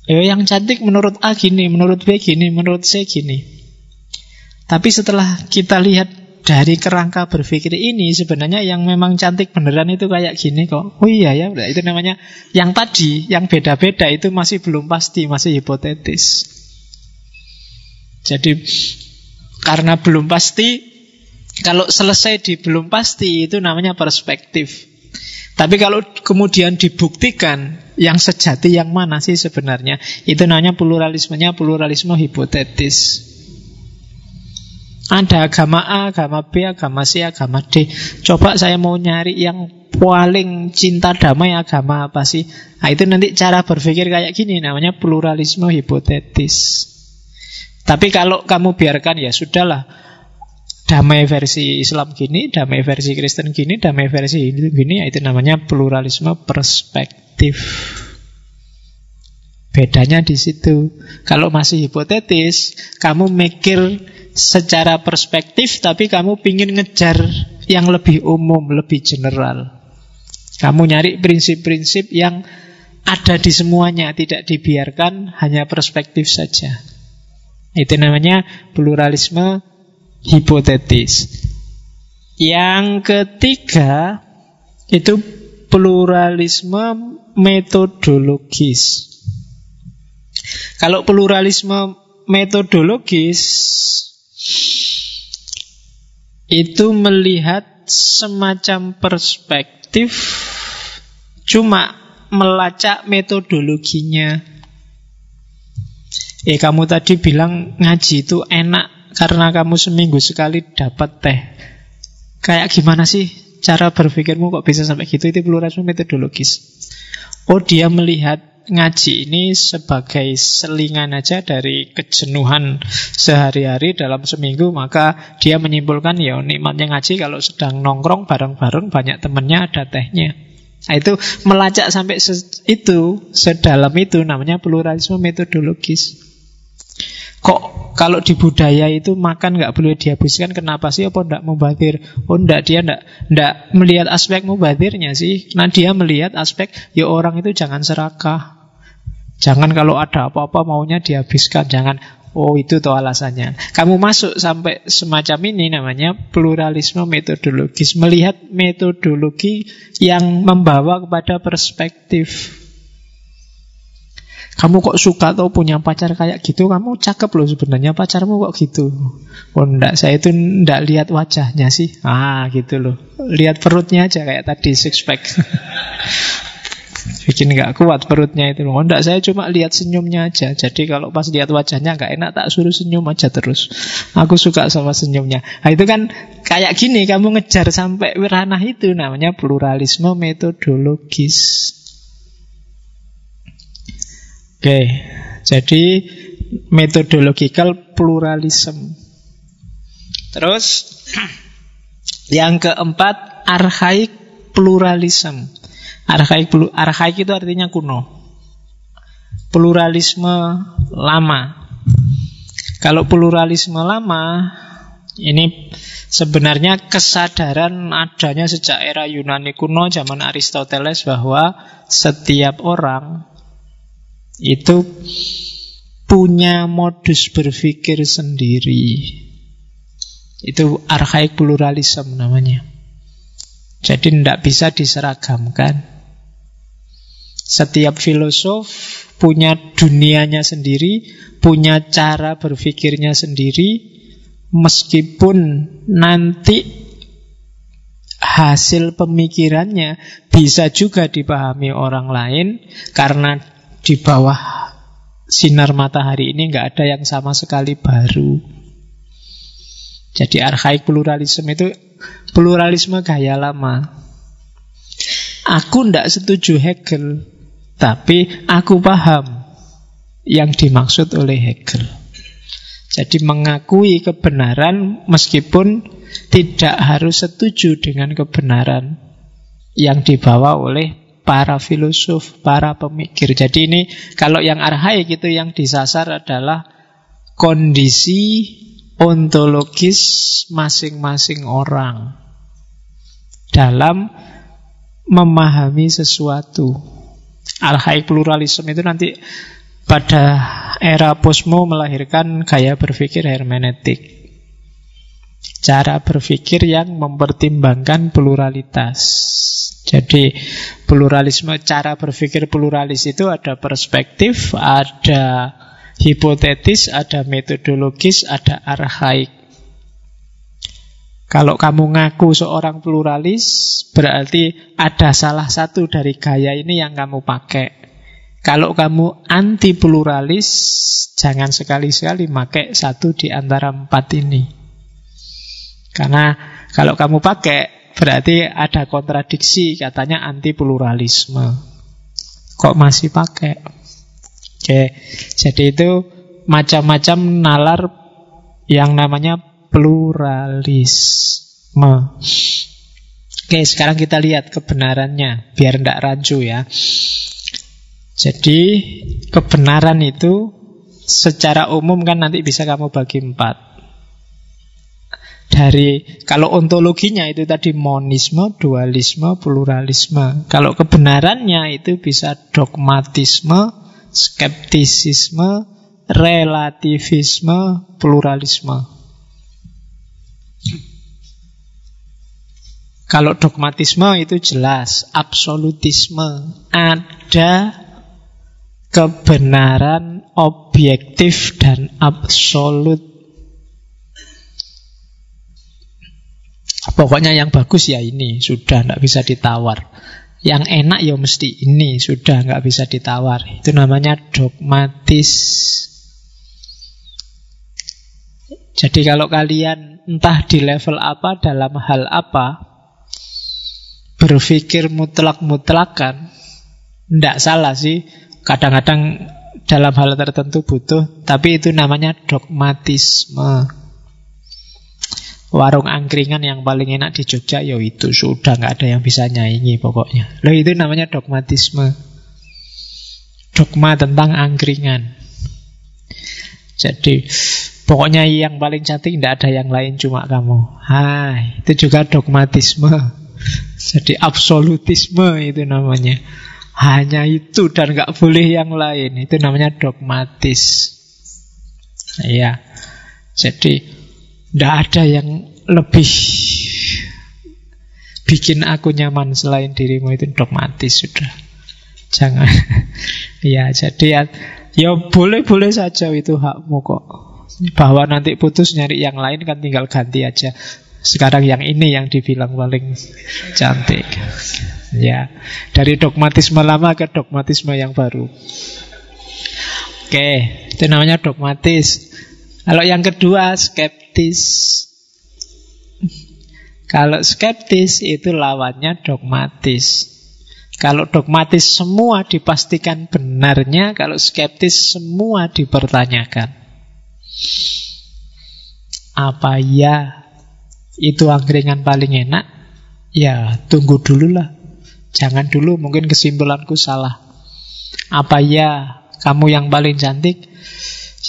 Ya yang cantik menurut A gini, menurut B gini, menurut C gini. Tapi setelah kita lihat dari kerangka berpikir ini sebenarnya yang memang cantik beneran itu kayak gini kok. Oh iya ya, itu namanya yang tadi, yang beda-beda itu masih belum pasti, masih hipotetis. Jadi karena belum pasti, kalau selesai di belum pasti itu namanya perspektif. Tapi kalau kemudian dibuktikan yang sejati yang mana sih sebenarnya, itu namanya pluralismenya pluralisme hipotetis. Ada agama A, agama B, agama C, agama D. Coba saya mau nyari yang paling cinta damai agama apa sih? Nah, itu nanti cara berpikir kayak gini namanya pluralisme hipotetis. Tapi kalau kamu biarkan ya sudahlah damai versi Islam gini, damai versi Kristen gini, damai versi Hindu gini, ya itu namanya pluralisme perspektif. Bedanya di situ. Kalau masih hipotetis, kamu mikir secara perspektif, tapi kamu ingin ngejar yang lebih umum, lebih general. Kamu nyari prinsip-prinsip yang ada di semuanya, tidak dibiarkan hanya perspektif saja. Itu namanya pluralisme hipotetis. Yang ketiga itu pluralisme metodologis. Kalau pluralisme metodologis itu melihat semacam perspektif cuma melacak metodologinya. Eh kamu tadi bilang ngaji itu enak karena kamu seminggu sekali dapat teh. Kayak gimana sih cara berpikirmu kok bisa sampai gitu? Itu pluralisme metodologis. Oh dia melihat ngaji ini sebagai selingan aja dari kejenuhan sehari-hari dalam seminggu maka dia menyimpulkan ya nikmatnya ngaji kalau sedang nongkrong bareng-bareng banyak temennya ada tehnya nah, itu melacak sampai itu sedalam itu namanya pluralisme metodologis kok kalau di budaya itu makan nggak boleh dihabiskan kenapa sih apa ndak mubazir oh ndak dia ndak ndak melihat aspek mubazirnya sih nah dia melihat aspek ya orang itu jangan serakah Jangan kalau ada apa-apa maunya dihabiskan. Jangan, oh itu tuh alasannya. Kamu masuk sampai semacam ini namanya pluralisme metodologis. Melihat metodologi yang membawa kepada perspektif. Kamu kok suka atau punya pacar kayak gitu Kamu cakep loh sebenarnya pacarmu kok gitu Oh enggak, saya itu enggak lihat wajahnya sih Ah gitu loh Lihat perutnya aja kayak tadi six pack bikin nggak kuat perutnya itu. Oh, enggak, saya cuma lihat senyumnya aja. Jadi kalau pas lihat wajahnya nggak enak, tak suruh senyum aja terus. Aku suka sama senyumnya. Nah, itu kan kayak gini, kamu ngejar sampai ranah itu namanya pluralisme metodologis. Oke, jadi methodological pluralism. Terus yang keempat archaik pluralism. Arhaik, arhaik itu artinya kuno. Pluralisme lama. Kalau pluralisme lama, ini sebenarnya kesadaran adanya sejak era Yunani kuno, zaman Aristoteles bahwa setiap orang itu punya modus berpikir sendiri. Itu arhaik pluralisme namanya. Jadi tidak bisa diseragamkan. Setiap filosof punya dunianya sendiri, punya cara berpikirnya sendiri, meskipun nanti hasil pemikirannya bisa juga dipahami orang lain karena di bawah sinar matahari ini nggak ada yang sama sekali baru. Jadi arkaik pluralisme itu pluralisme gaya lama. Aku ndak setuju Hegel tapi aku paham yang dimaksud oleh Hegel. Jadi mengakui kebenaran meskipun tidak harus setuju dengan kebenaran yang dibawa oleh para filosof, para pemikir. Jadi ini kalau yang arhaik itu yang disasar adalah kondisi ontologis masing-masing orang dalam memahami sesuatu. Arhaik pluralisme itu nanti pada era posmo melahirkan gaya berpikir hermeneutik. Cara berpikir yang mempertimbangkan pluralitas. Jadi pluralisme, cara berpikir pluralis itu ada perspektif, ada hipotetis, ada metodologis, ada arhaik. Kalau kamu ngaku seorang pluralis, berarti ada salah satu dari gaya ini yang kamu pakai. Kalau kamu anti pluralis, jangan sekali-sekali pakai satu di antara empat ini. Karena kalau kamu pakai, berarti ada kontradiksi, katanya anti pluralisme. Kok masih pakai? Oke, jadi itu macam-macam nalar yang namanya pluralisme. Oke, sekarang kita lihat kebenarannya biar tidak rancu ya. Jadi kebenaran itu secara umum kan nanti bisa kamu bagi empat. Dari kalau ontologinya itu tadi monisme, dualisme, pluralisme. Kalau kebenarannya itu bisa dogmatisme, skeptisisme, relativisme, pluralisme. Kalau dogmatisme itu jelas, absolutisme ada kebenaran objektif dan absolut. Pokoknya yang bagus ya ini, sudah tidak bisa ditawar. Yang enak ya mesti ini, sudah nggak bisa ditawar. Itu namanya dogmatis. Jadi kalau kalian entah di level apa, dalam hal apa, berpikir mutlak-mutlakan, tidak salah sih. Kadang-kadang dalam hal tertentu butuh, tapi itu namanya dogmatisme. Warung angkringan yang paling enak di Jogja ya itu sudah nggak ada yang bisa nyaingi pokoknya. Loh itu namanya dogmatisme. Dogma tentang angkringan. Jadi pokoknya yang paling cantik tidak ada yang lain cuma kamu. Hai, itu juga dogmatisme. Jadi absolutisme itu namanya. Hanya itu dan nggak boleh yang lain. Itu namanya dogmatis. Iya. Jadi tidak ada yang lebih bikin aku nyaman selain dirimu itu dogmatis sudah. Jangan. ya, jadi ya, ya boleh-boleh saja itu hakmu kok. Bahwa nanti putus nyari yang lain kan tinggal ganti aja. Sekarang yang ini yang dibilang paling cantik. Ya, dari dogmatisme lama ke dogmatisme yang baru. Oke, itu namanya dogmatis. Kalau yang kedua skeptis. Kalau skeptis itu lawannya dogmatis. Kalau dogmatis semua dipastikan benarnya, kalau skeptis semua dipertanyakan. Apa ya itu angkringan paling enak, ya tunggu dulu lah. Jangan dulu, mungkin kesimpulanku salah. Apa ya kamu yang paling cantik?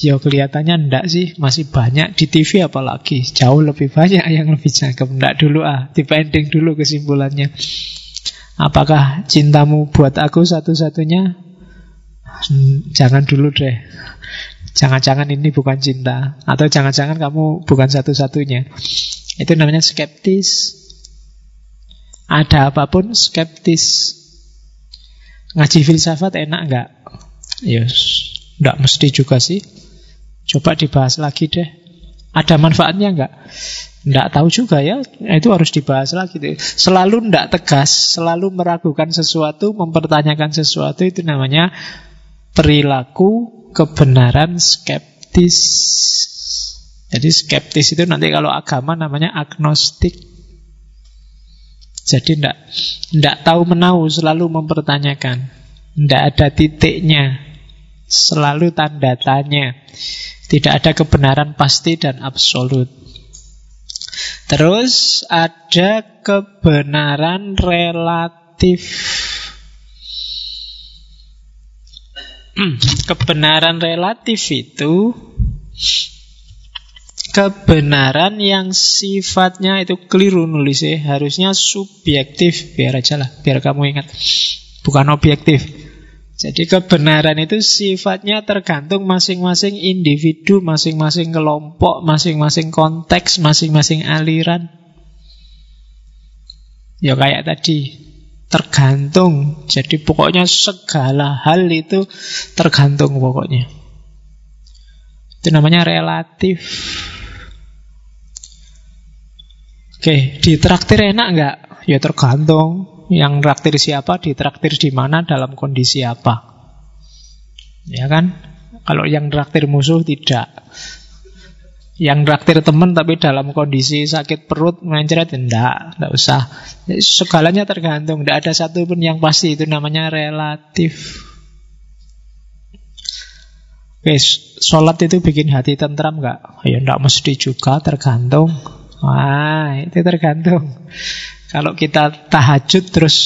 Ya kelihatannya enggak sih, masih banyak di TV apalagi. Jauh lebih banyak yang lebih cakep. Enggak dulu ah, dipending dulu kesimpulannya. Apakah cintamu buat aku satu-satunya? Jangan dulu deh. Jangan-jangan ini bukan cinta Atau jangan-jangan kamu bukan satu-satunya itu namanya skeptis. Ada apa pun skeptis. Ngaji filsafat enak nggak? Yes, nggak mesti juga sih. Coba dibahas lagi deh. Ada manfaatnya nggak? Nggak tahu juga ya. Itu harus dibahas lagi. Deh. Selalu nggak tegas, selalu meragukan sesuatu, mempertanyakan sesuatu itu namanya perilaku kebenaran skeptis. Jadi skeptis itu nanti kalau agama namanya agnostik. Jadi tidak tidak tahu menau, selalu mempertanyakan. Tidak ada titiknya, selalu tanda tanya. Tidak ada kebenaran pasti dan absolut. Terus ada kebenaran relatif. Kebenaran relatif itu kebenaran yang sifatnya itu keliru nulisnya harusnya subjektif biar aja lah biar kamu ingat bukan objektif jadi kebenaran itu sifatnya tergantung masing-masing individu masing-masing kelompok masing-masing konteks masing-masing aliran ya kayak tadi tergantung jadi pokoknya segala hal itu tergantung pokoknya itu namanya relatif Oke, di traktir enak nggak? Ya tergantung. Yang traktir siapa, di traktir di mana, dalam kondisi apa. Ya kan? Kalau yang traktir musuh tidak. Yang traktir teman tapi dalam kondisi sakit perut mencret enggak, enggak usah. Segalanya tergantung, enggak ada satu pun yang pasti itu namanya relatif. Oke, sholat itu bikin hati tentram enggak? Ya enggak mesti juga, tergantung. Wah, itu tergantung. Kalau kita tahajud terus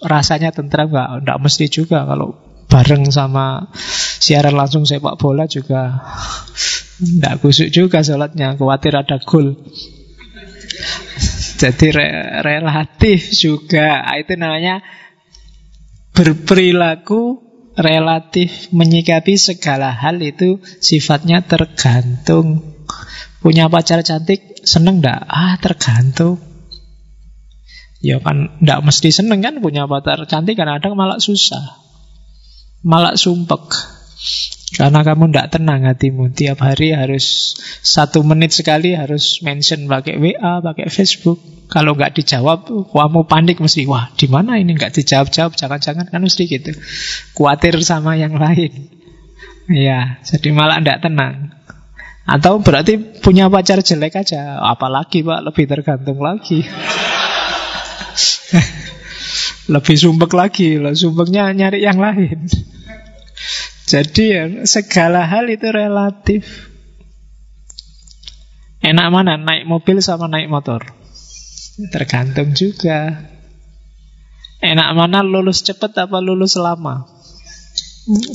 rasanya tentram nggak? Nggak mesti juga. Kalau bareng sama siaran langsung sepak bola juga tidak kusuk juga sholatnya, khawatir ada gol. Jadi re relatif juga, ah, itu namanya berperilaku relatif menyikapi segala hal itu sifatnya tergantung. Punya pacar cantik seneng ndak? Ah tergantung. Ya kan ndak mesti seneng kan punya pacar cantik kadang-kadang malah susah. Malah sumpek. Karena kamu tidak tenang hatimu. Tiap hari harus Satu menit sekali harus mention pakai WA, pakai Facebook. Kalau nggak dijawab Kamu panik mesti Wah di mana ini? Nggak dijawab-jawab Jangan-jangan kan mesti gitu. Kuatir sama yang lain. Ya, jadi malah tidak tenang. Atau berarti punya pacar jelek aja. Apalagi pak, lebih tergantung lagi Lebih sumpek lagi loh Sumpeknya nyari yang lain jadi ya, segala hal itu relatif. Enak mana naik mobil sama naik motor? Tergantung juga. Enak mana lulus cepat apa lulus lama?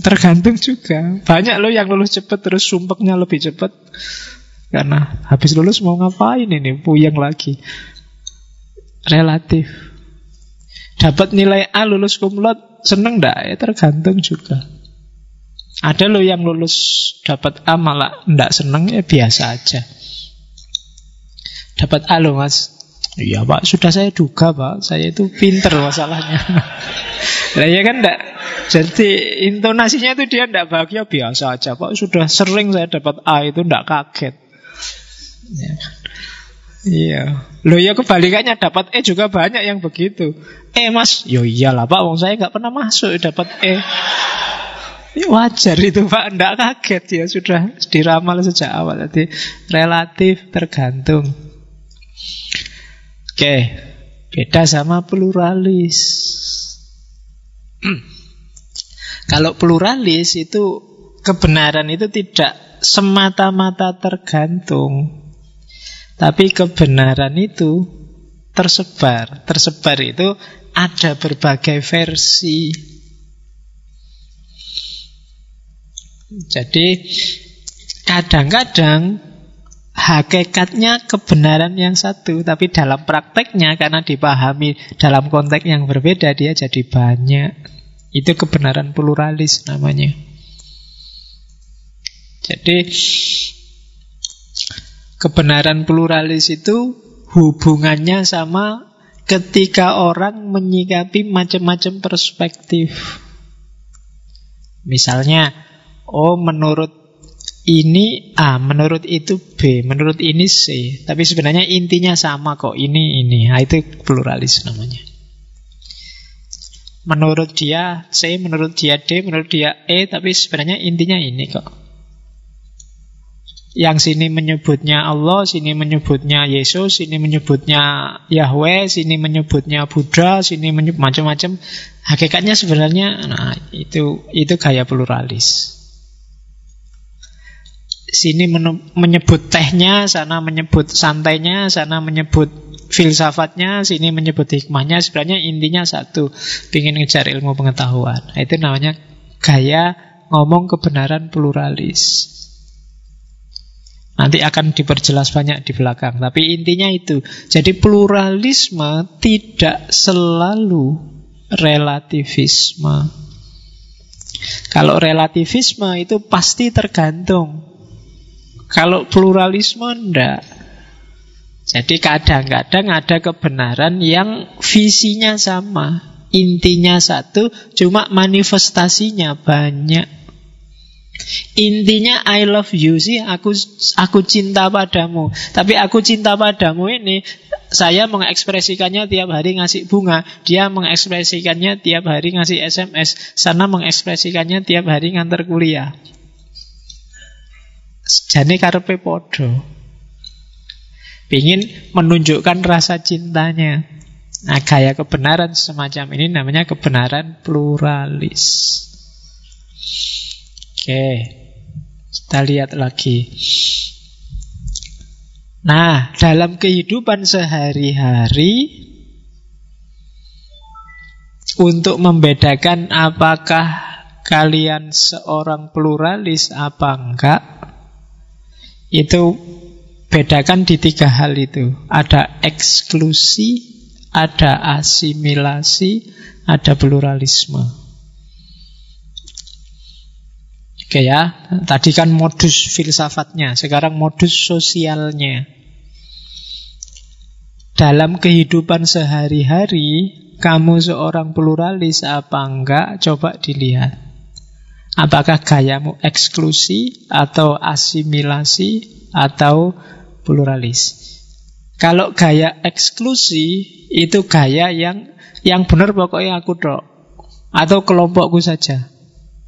Tergantung juga. Banyak loh yang lulus cepat terus sumpeknya lebih cepat. Karena habis lulus mau ngapain ini? Puyeng lagi. Relatif. Dapat nilai A lulus kumlot seneng ndak? Ya tergantung juga. Ada loh yang lulus dapat A malah ndak seneng ya biasa aja. Dapat A loh mas. Iya pak, sudah saya duga pak, saya itu pinter masalahnya. Nah ya kan ndak. Jadi intonasinya itu dia ndak bahagia biasa aja pak. Sudah sering saya dapat A itu ndak kaget. Ya. Iya. Loh ya kebalikannya dapat E juga banyak yang begitu. E mas, yo iyalah pak, wong saya nggak pernah masuk dapat E. Ya, wajar itu Pak, tidak kaget ya sudah diramal sejak awal. Jadi relatif tergantung. Oke, beda sama pluralis. Kalau pluralis itu kebenaran itu tidak semata-mata tergantung. Tapi kebenaran itu tersebar. Tersebar itu ada berbagai versi. Jadi kadang-kadang hakikatnya kebenaran yang satu, tapi dalam prakteknya karena dipahami dalam konteks yang berbeda dia jadi banyak. Itu kebenaran pluralis namanya. Jadi kebenaran pluralis itu hubungannya sama ketika orang menyikapi macam-macam perspektif. Misalnya Oh menurut ini A, menurut itu B, menurut ini C. Tapi sebenarnya intinya sama kok, ini, ini. Nah, itu pluralis namanya. Menurut dia C, menurut dia D, menurut dia E, tapi sebenarnya intinya ini kok. Yang sini menyebutnya Allah, sini menyebutnya Yesus, sini menyebutnya Yahweh, sini menyebutnya Buddha, sini menyebut macam-macam. Hakikatnya sebenarnya, nah itu itu gaya pluralis. Sini menyebut tehnya, sana menyebut santainya, sana menyebut filsafatnya, sini menyebut hikmahnya. Sebenarnya intinya satu, ingin ngejar ilmu pengetahuan. Nah, itu namanya gaya ngomong kebenaran pluralis. Nanti akan diperjelas banyak di belakang. Tapi intinya itu. Jadi pluralisme tidak selalu relativisme. Kalau relativisme itu pasti tergantung kalau pluralisme enggak. Jadi kadang-kadang ada kebenaran yang visinya sama, intinya satu, cuma manifestasinya banyak. Intinya I love you sih, aku aku cinta padamu. Tapi aku cinta padamu ini saya mengekspresikannya tiap hari ngasih bunga, dia mengekspresikannya tiap hari ngasih SMS, sana mengekspresikannya tiap hari ngantar kuliah. Jane karepe podo. Ingin menunjukkan rasa cintanya. Nah, gaya kebenaran semacam ini namanya kebenaran pluralis. Oke, kita lihat lagi. Nah, dalam kehidupan sehari-hari untuk membedakan apakah kalian seorang pluralis apa enggak? Itu bedakan di tiga hal itu. Ada eksklusi, ada asimilasi, ada pluralisme. Oke ya, tadi kan modus filsafatnya, sekarang modus sosialnya. Dalam kehidupan sehari-hari, kamu seorang pluralis apa enggak? Coba dilihat. Apakah gayamu eksklusi atau asimilasi atau pluralis? Kalau gaya eksklusi itu gaya yang yang benar pokoknya aku dok atau kelompokku saja.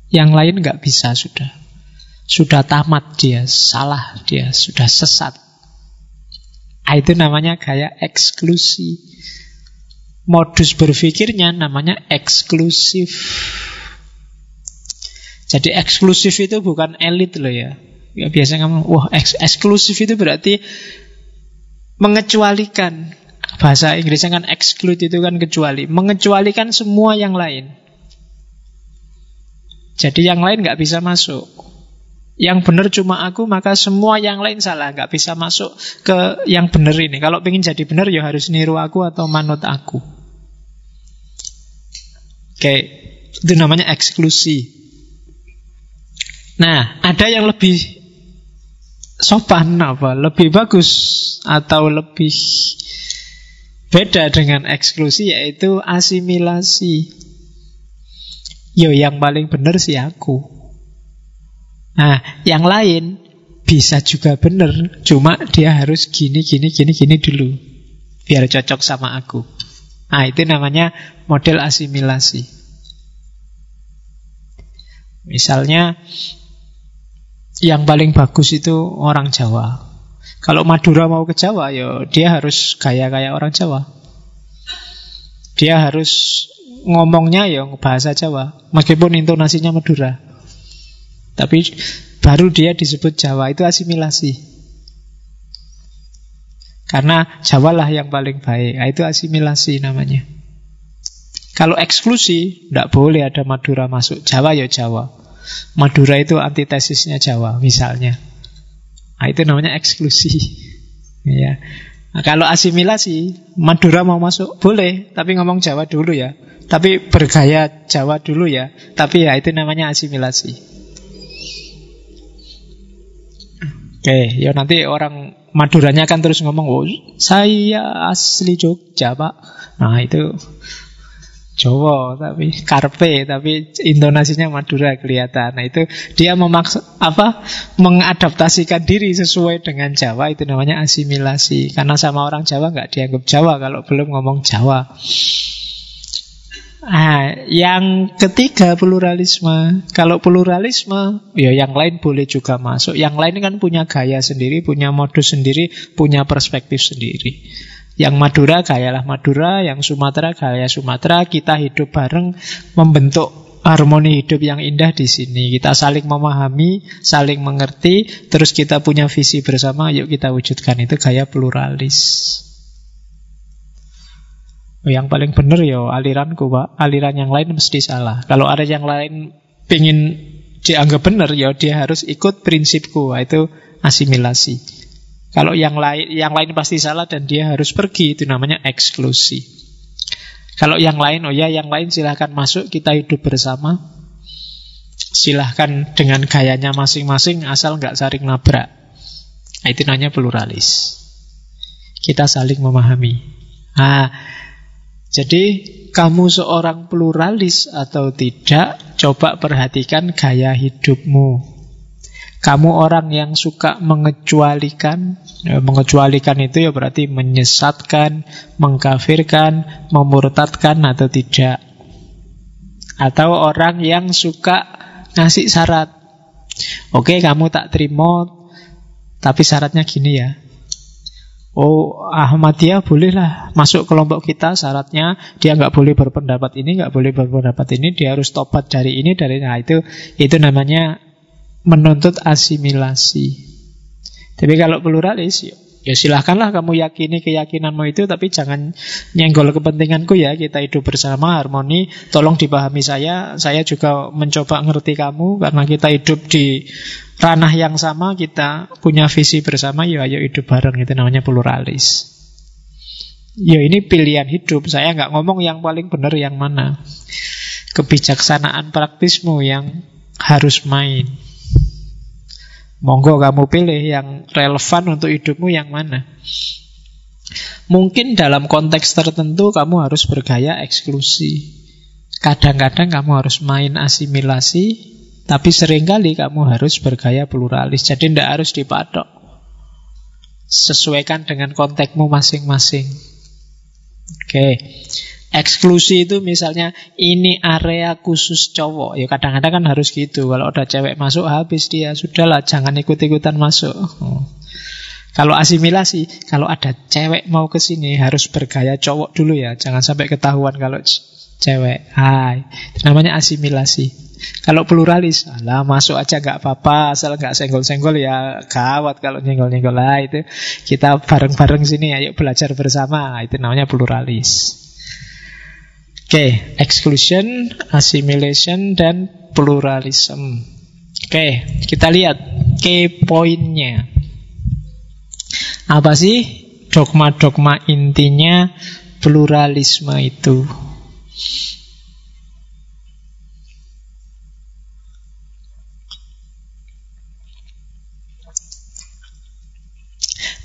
Yang lain nggak bisa sudah. Sudah tamat dia, salah dia, sudah sesat. Ah, itu namanya gaya eksklusi. Modus berpikirnya namanya eksklusif. Jadi eksklusif itu bukan elit loh ya. Ya biasanya kamu, wah eks eksklusif itu berarti mengecualikan. Bahasa Inggrisnya kan exclude itu kan kecuali. Mengecualikan semua yang lain. Jadi yang lain nggak bisa masuk. Yang benar cuma aku, maka semua yang lain salah. Nggak bisa masuk ke yang benar ini. Kalau ingin jadi benar, ya harus niru aku atau manut aku. Oke, itu namanya eksklusi. Nah, ada yang lebih sopan apa? Lebih bagus atau lebih beda dengan eksklusi yaitu asimilasi. Yo yang paling benar sih aku. Nah, yang lain bisa juga benar, cuma dia harus gini, gini, gini, gini dulu, biar cocok sama aku. Nah, itu namanya model asimilasi. Misalnya, yang paling bagus itu orang Jawa. Kalau Madura mau ke Jawa, yo dia harus gaya-gaya orang Jawa. Dia harus ngomongnya ya bahasa Jawa, meskipun intonasinya Madura. Tapi baru dia disebut Jawa, itu asimilasi. Karena Jawa lah yang paling baik, nah, itu asimilasi namanya. Kalau eksklusi, tidak boleh ada Madura masuk. Jawa ya Jawa. Madura itu antitesisnya Jawa, misalnya. Nah, itu namanya eksklusi. ya. Nah, kalau asimilasi, Madura mau masuk, boleh, tapi ngomong Jawa dulu ya. Tapi bergaya Jawa dulu ya. Tapi ya itu namanya asimilasi. Oke, ya nanti orang Maduranya kan terus ngomong, oh, saya asli Jogja, Pak. Nah, itu Jawa tapi karpe tapi intonasinya Madura kelihatan. Nah itu dia memaksa apa mengadaptasikan diri sesuai dengan Jawa itu namanya asimilasi. Karena sama orang Jawa nggak dianggap Jawa kalau belum ngomong Jawa. Nah, yang ketiga pluralisme. Kalau pluralisme, ya yang lain boleh juga masuk. Yang lain kan punya gaya sendiri, punya modus sendiri, punya perspektif sendiri. Yang Madura gayalah Madura, yang Sumatera gaya Sumatera. Kita hidup bareng membentuk harmoni hidup yang indah di sini. Kita saling memahami, saling mengerti, terus kita punya visi bersama, yuk kita wujudkan itu gaya pluralis. Yang paling benar ya aliranku, Pak. Aliran yang lain mesti salah. Kalau ada yang lain pingin dianggap benar, ya dia harus ikut prinsipku, itu asimilasi. Kalau yang lain yang lain pasti salah dan dia harus pergi, itu namanya eksklusi. Kalau yang lain, oh ya yang lain silahkan masuk, kita hidup bersama. Silahkan dengan gayanya masing-masing, asal nggak saling nabrak. Nah, itu namanya pluralis. Kita saling memahami. Nah, jadi kamu seorang pluralis atau tidak, coba perhatikan gaya hidupmu. Kamu orang yang suka mengecualikan. Ya, Mengecualikan itu ya berarti menyesatkan Mengkafirkan Memurtadkan atau tidak. Atau orang yang suka Ngasih syarat. Oke kamu tak terima Tapi syaratnya gini ya. Oh Ahmadiyah bolehlah masuk kelompok kita syaratnya dia nggak boleh berpendapat ini nggak boleh berpendapat ini dia harus tobat dari ini dari nah itu itu namanya menuntut asimilasi. Tapi kalau pluralis, Ya silahkanlah kamu yakini keyakinanmu itu Tapi jangan nyenggol kepentinganku ya. Kita hidup bersama harmoni. Tolong dipahami saya. Saya juga mencoba ngerti kamu Karena kita hidup di ranah yang sama Kita punya visi bersama Ya ayo hidup bareng. Itu namanya pluralis. Ya ini pilihan hidup. Saya nggak ngomong yang paling benar yang mana. Kebijaksanaan praktismu yang harus main Monggo kamu pilih yang relevan untuk hidupmu yang mana. Mungkin dalam konteks tertentu kamu harus bergaya eksklusi. Kadang-kadang kamu harus main asimilasi, tapi sering kali kamu harus bergaya pluralis. Jadi tidak harus dipatok. Sesuaikan dengan konteksmu masing-masing. Oke. Okay. Eksklusi itu misalnya ini area khusus cowok. Ya kadang-kadang kan harus gitu. Kalau ada cewek masuk habis dia. Sudahlah jangan ikut-ikutan masuk. Oh. Kalau asimilasi, kalau ada cewek mau ke sini harus bergaya cowok dulu ya. Jangan sampai ketahuan kalau cewek. Hai, namanya asimilasi. Kalau pluralis, lah masuk aja nggak apa-apa, asal nggak senggol-senggol ya gawat kalau nyenggol-nyenggol lah itu kita bareng-bareng sini ayo belajar bersama. Itu namanya pluralis. Oke, exclusion, assimilation, dan pluralism. Oke, kita lihat key pointnya. Apa sih dogma-dogma intinya pluralisme itu?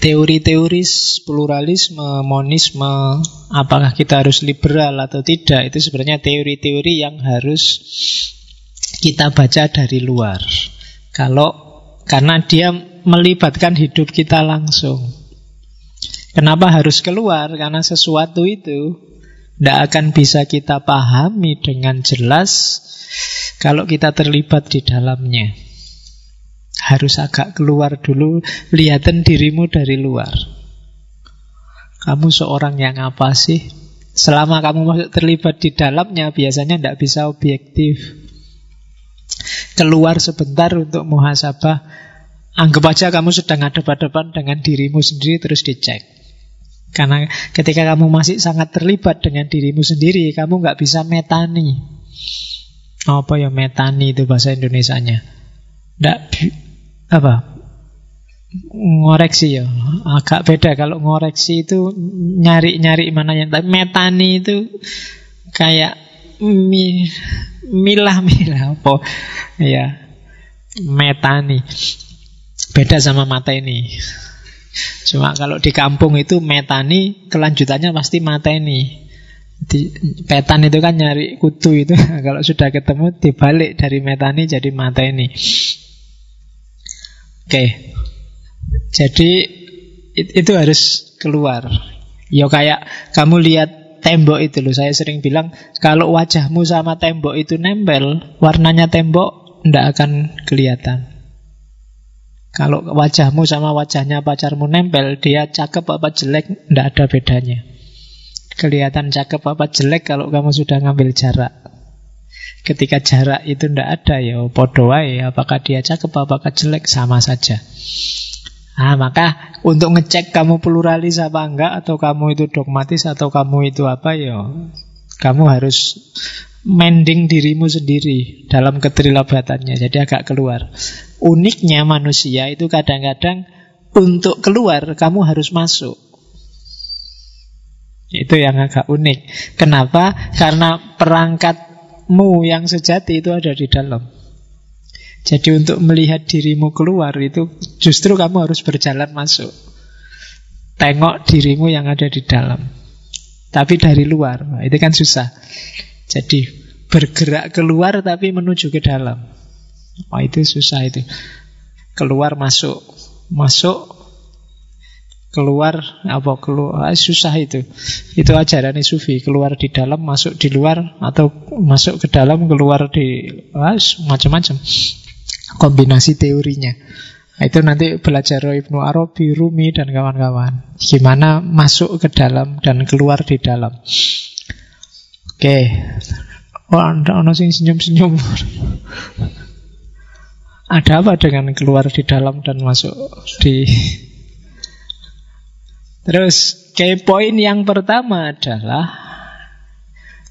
Teori-teori pluralisme, monisme, apakah kita harus liberal atau tidak, itu sebenarnya teori-teori yang harus kita baca dari luar. Kalau karena dia melibatkan hidup kita langsung. Kenapa harus keluar? Karena sesuatu itu tidak akan bisa kita pahami dengan jelas kalau kita terlibat di dalamnya. Harus agak keluar dulu, lihatan dirimu dari luar. Kamu seorang yang apa sih? Selama kamu masuk terlibat di dalamnya, biasanya tidak bisa objektif. Keluar sebentar untuk muhasabah. Anggap aja kamu sedang hadap-hadapan dengan dirimu sendiri terus dicek. Karena ketika kamu masih sangat terlibat dengan dirimu sendiri, kamu nggak bisa metani. Apa ya metani itu bahasa Indonesianya? Nggak apa? Ngoreksi ya. Agak beda kalau ngoreksi itu nyari-nyari mana yang tapi metani itu kayak mi, milah-milah apa? Ya metani. Beda sama mata ini. Cuma kalau di kampung itu metani kelanjutannya pasti mata ini. Di, petan itu kan nyari kutu itu. Kalau sudah ketemu dibalik dari metani jadi mata Oke. Jadi itu harus keluar. Ya kayak kamu lihat tembok itu loh. Saya sering bilang kalau wajahmu sama tembok itu nempel, warnanya tembok tidak akan kelihatan. Kalau wajahmu sama wajahnya pacarmu nempel, dia cakep apa jelek, tidak ada bedanya. Kelihatan cakep apa jelek kalau kamu sudah ngambil jarak. Ketika jarak itu tidak ada ya podo apakah dia cakep apakah jelek sama saja. Nah, maka untuk ngecek kamu pluralis apa enggak atau kamu itu dogmatis atau kamu itu apa ya kamu harus mending dirimu sendiri dalam keterlibatannya. Jadi agak keluar. Uniknya manusia itu kadang-kadang untuk keluar kamu harus masuk. Itu yang agak unik. Kenapa? Karena perangkat mu yang sejati itu ada di dalam. Jadi untuk melihat dirimu keluar itu justru kamu harus berjalan masuk. Tengok dirimu yang ada di dalam. Tapi dari luar, nah, itu kan susah. Jadi bergerak keluar tapi menuju ke dalam. Oh, itu susah itu. Keluar masuk, masuk keluar apa keluar ah, susah itu. Itu ajaran sufi keluar di dalam masuk di luar atau masuk ke dalam keluar di ah, macam-macam. Kombinasi teorinya. Nah, itu nanti belajar Ibnu Arabi Rumi dan kawan-kawan. Gimana masuk ke dalam dan keluar di dalam. Oke. Okay. oh ono senyum-senyum. Ada apa dengan keluar di dalam dan masuk di Terus, key point yang pertama adalah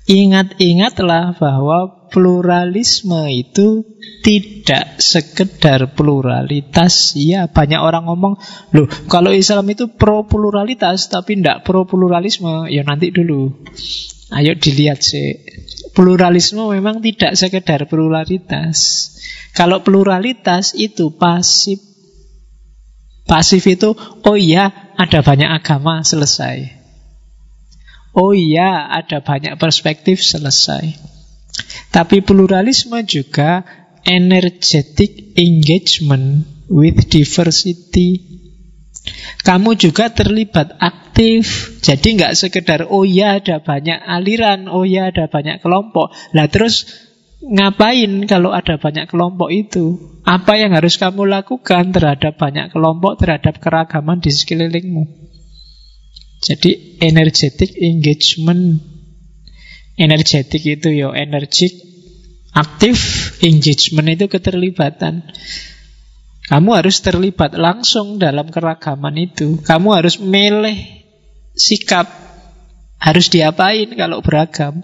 ingat-ingatlah bahwa pluralisme itu tidak sekedar pluralitas. Ya, banyak orang ngomong, loh kalau Islam itu pro pluralitas tapi tidak pro pluralisme. Ya nanti dulu. Ayo dilihat sih. Pluralisme memang tidak sekedar pluralitas. Kalau pluralitas itu pasif. Pasif itu, oh iya ada banyak agama, selesai. Oh iya ada banyak perspektif, selesai. Tapi pluralisme juga energetic engagement with diversity. Kamu juga terlibat aktif. Jadi nggak sekedar oh ya ada banyak aliran, oh ya ada banyak kelompok. Lah terus Ngapain kalau ada banyak kelompok itu? Apa yang harus kamu lakukan terhadap banyak kelompok, terhadap keragaman di sekelilingmu? Jadi energetic engagement. Energetic itu ya energik, aktif, engagement itu keterlibatan. Kamu harus terlibat langsung dalam keragaman itu. Kamu harus milih sikap. Harus diapain kalau beragam.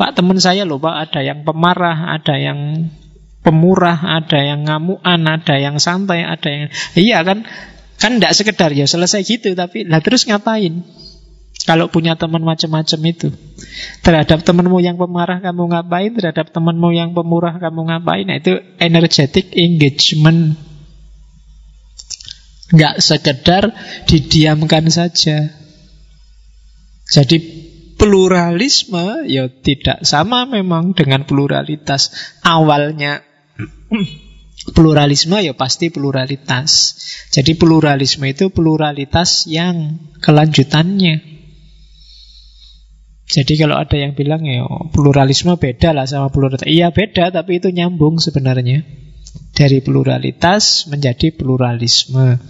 Pak teman saya loh Pak ada yang pemarah, ada yang pemurah, ada yang ngamuan, ada yang santai, ada yang iya kan? Kan tidak sekedar ya selesai gitu tapi lah terus ngapain? Kalau punya teman macam-macam itu. Terhadap temanmu yang pemarah kamu ngapain? Terhadap temanmu yang pemurah kamu ngapain? Nah, Itu energetic engagement. Nggak sekedar didiamkan saja. Jadi pluralisme ya tidak sama memang dengan pluralitas. Awalnya pluralisme ya pasti pluralitas. Jadi pluralisme itu pluralitas yang kelanjutannya. Jadi kalau ada yang bilang ya pluralisme beda lah sama pluralitas. Iya beda tapi itu nyambung sebenarnya. Dari pluralitas menjadi pluralisme.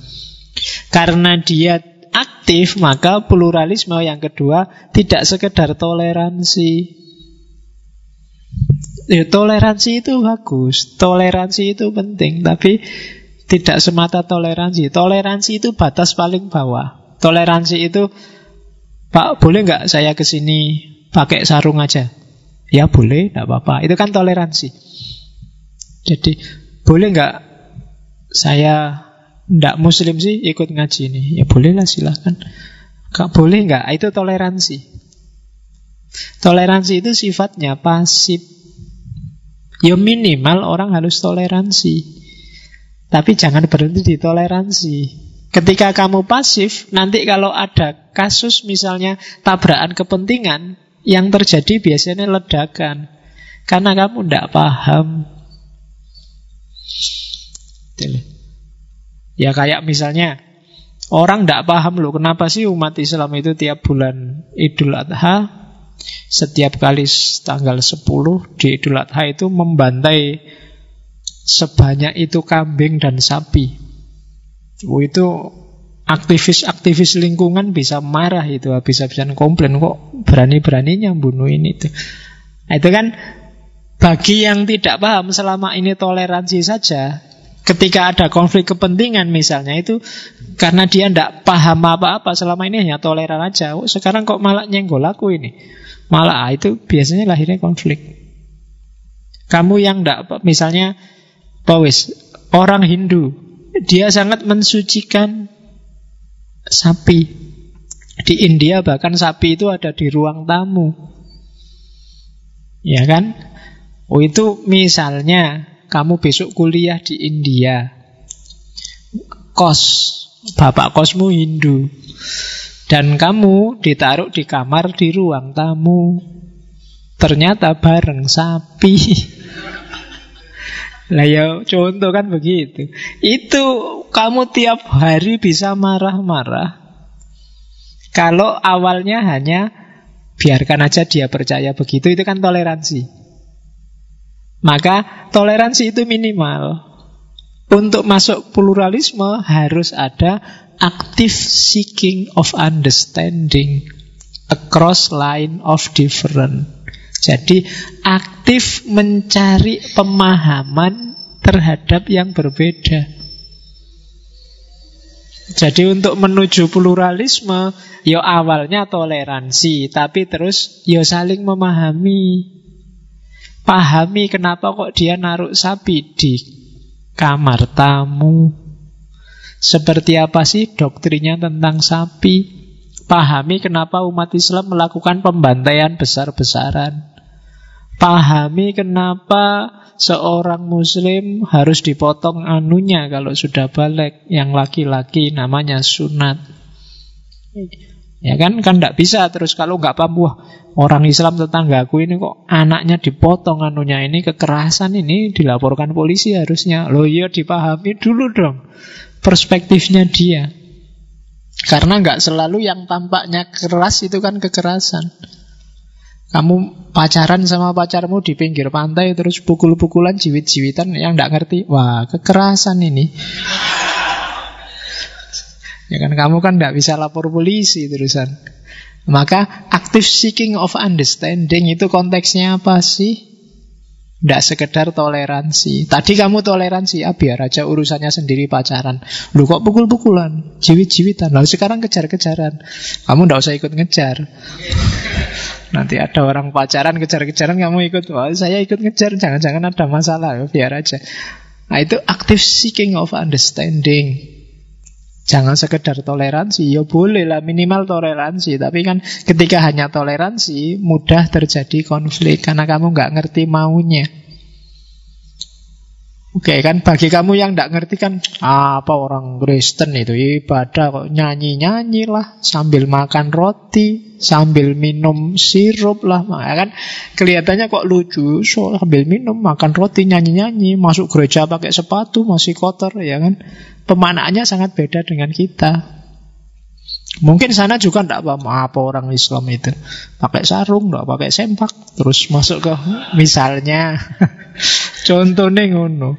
Karena dia aktif, maka pluralisme yang kedua tidak sekedar toleransi. Ya, toleransi itu bagus, toleransi itu penting, tapi tidak semata toleransi. Toleransi itu batas paling bawah. Toleransi itu, Pak, boleh nggak saya ke sini pakai sarung aja? Ya boleh, tidak apa-apa. Itu kan toleransi. Jadi, boleh nggak saya tidak muslim sih ikut ngaji ini. Ya bolehlah silahkan Gak boleh nggak? Itu toleransi. Toleransi itu sifatnya pasif. Ya minimal orang harus toleransi. Tapi jangan berhenti di toleransi. Ketika kamu pasif Nanti kalau ada kasus misalnya Tabrakan kepentingan Yang terjadi biasanya ledakan. Karena kamu tidak paham Ya kayak misalnya Orang tidak paham loh Kenapa sih umat Islam itu tiap bulan Idul Adha Setiap kali tanggal 10 Di Idul Adha itu membantai Sebanyak itu kambing dan sapi. Oh, Itu aktivis-aktivis lingkungan bisa marah itu Habis-habisan komplain Kok berani-beraninya bunuh ini itu? Nah itu kan bagi yang tidak paham selama ini toleransi saja Ketika ada konflik kepentingan misalnya itu karena dia tidak paham apa-apa selama ini hanya toleran aja. Oh, sekarang kok malah nyenggol aku ini. Malah ah, itu biasanya lahirnya konflik. Kamu yang tidak misalnya Pawis, orang Hindu, dia sangat mensucikan sapi. Di India bahkan sapi itu ada di ruang tamu. Ya kan? Oh itu misalnya kamu besok kuliah di India. Kos, bapak kosmu Hindu. Dan kamu ditaruh di kamar di ruang tamu. Ternyata bareng sapi. Lah ya contoh kan begitu. Itu kamu tiap hari bisa marah-marah. Kalau awalnya hanya biarkan aja dia percaya begitu, itu kan toleransi. Maka toleransi itu minimal. Untuk masuk pluralisme harus ada active seeking of understanding across line of different. Jadi aktif mencari pemahaman terhadap yang berbeda. Jadi untuk menuju pluralisme, ya awalnya toleransi, tapi terus ya saling memahami. Pahami kenapa kok dia naruh sapi di kamar tamu. Seperti apa sih doktrinya tentang sapi? Pahami kenapa umat Islam melakukan pembantaian besar-besaran. Pahami kenapa seorang muslim harus dipotong anunya kalau sudah balik. Yang laki-laki namanya sunat. Ya kan, kan tidak bisa terus kalau nggak paham, orang Islam tetanggaku ini kok anaknya dipotong anunya ini kekerasan ini dilaporkan polisi harusnya. Loh iya dipahami dulu dong perspektifnya dia. Karena nggak selalu yang tampaknya keras itu kan kekerasan. Kamu pacaran sama pacarmu di pinggir pantai terus pukul-pukulan jiwit-jiwitan yang nggak ngerti. Wah, kekerasan ini. Ya kan kamu kan nggak bisa lapor polisi terusan. Maka active seeking of understanding itu konteksnya apa sih? Tidak sekedar toleransi. Tadi kamu toleransi, ah biar aja urusannya sendiri pacaran. Lu kok pukul-pukulan, jiwit-jiwitan. Lalu sekarang kejar-kejaran. Kamu tidak usah ikut ngejar. Nanti ada orang pacaran kejar-kejaran kamu ikut. Wah, saya ikut ngejar, jangan-jangan ada masalah, biar aja. Nah, itu active seeking of understanding. Jangan sekedar toleransi, ya boleh lah minimal toleransi. Tapi kan ketika hanya toleransi, mudah terjadi konflik. Karena kamu nggak ngerti maunya. Oke kan bagi kamu yang tidak ngerti kan apa orang Kristen itu? Ibadah kok nyanyi-nyanyi lah sambil makan roti sambil minum sirup lah. Ya kan? Kelihatannya kok lucu so, sambil minum makan roti nyanyi-nyanyi masuk gereja pakai sepatu masih kotor ya kan pemaknaannya sangat beda dengan kita Mungkin sana juga tidak paham apa orang Islam itu pakai sarung, tidak pakai sempak, terus masuk ke misalnya contohnya ngono.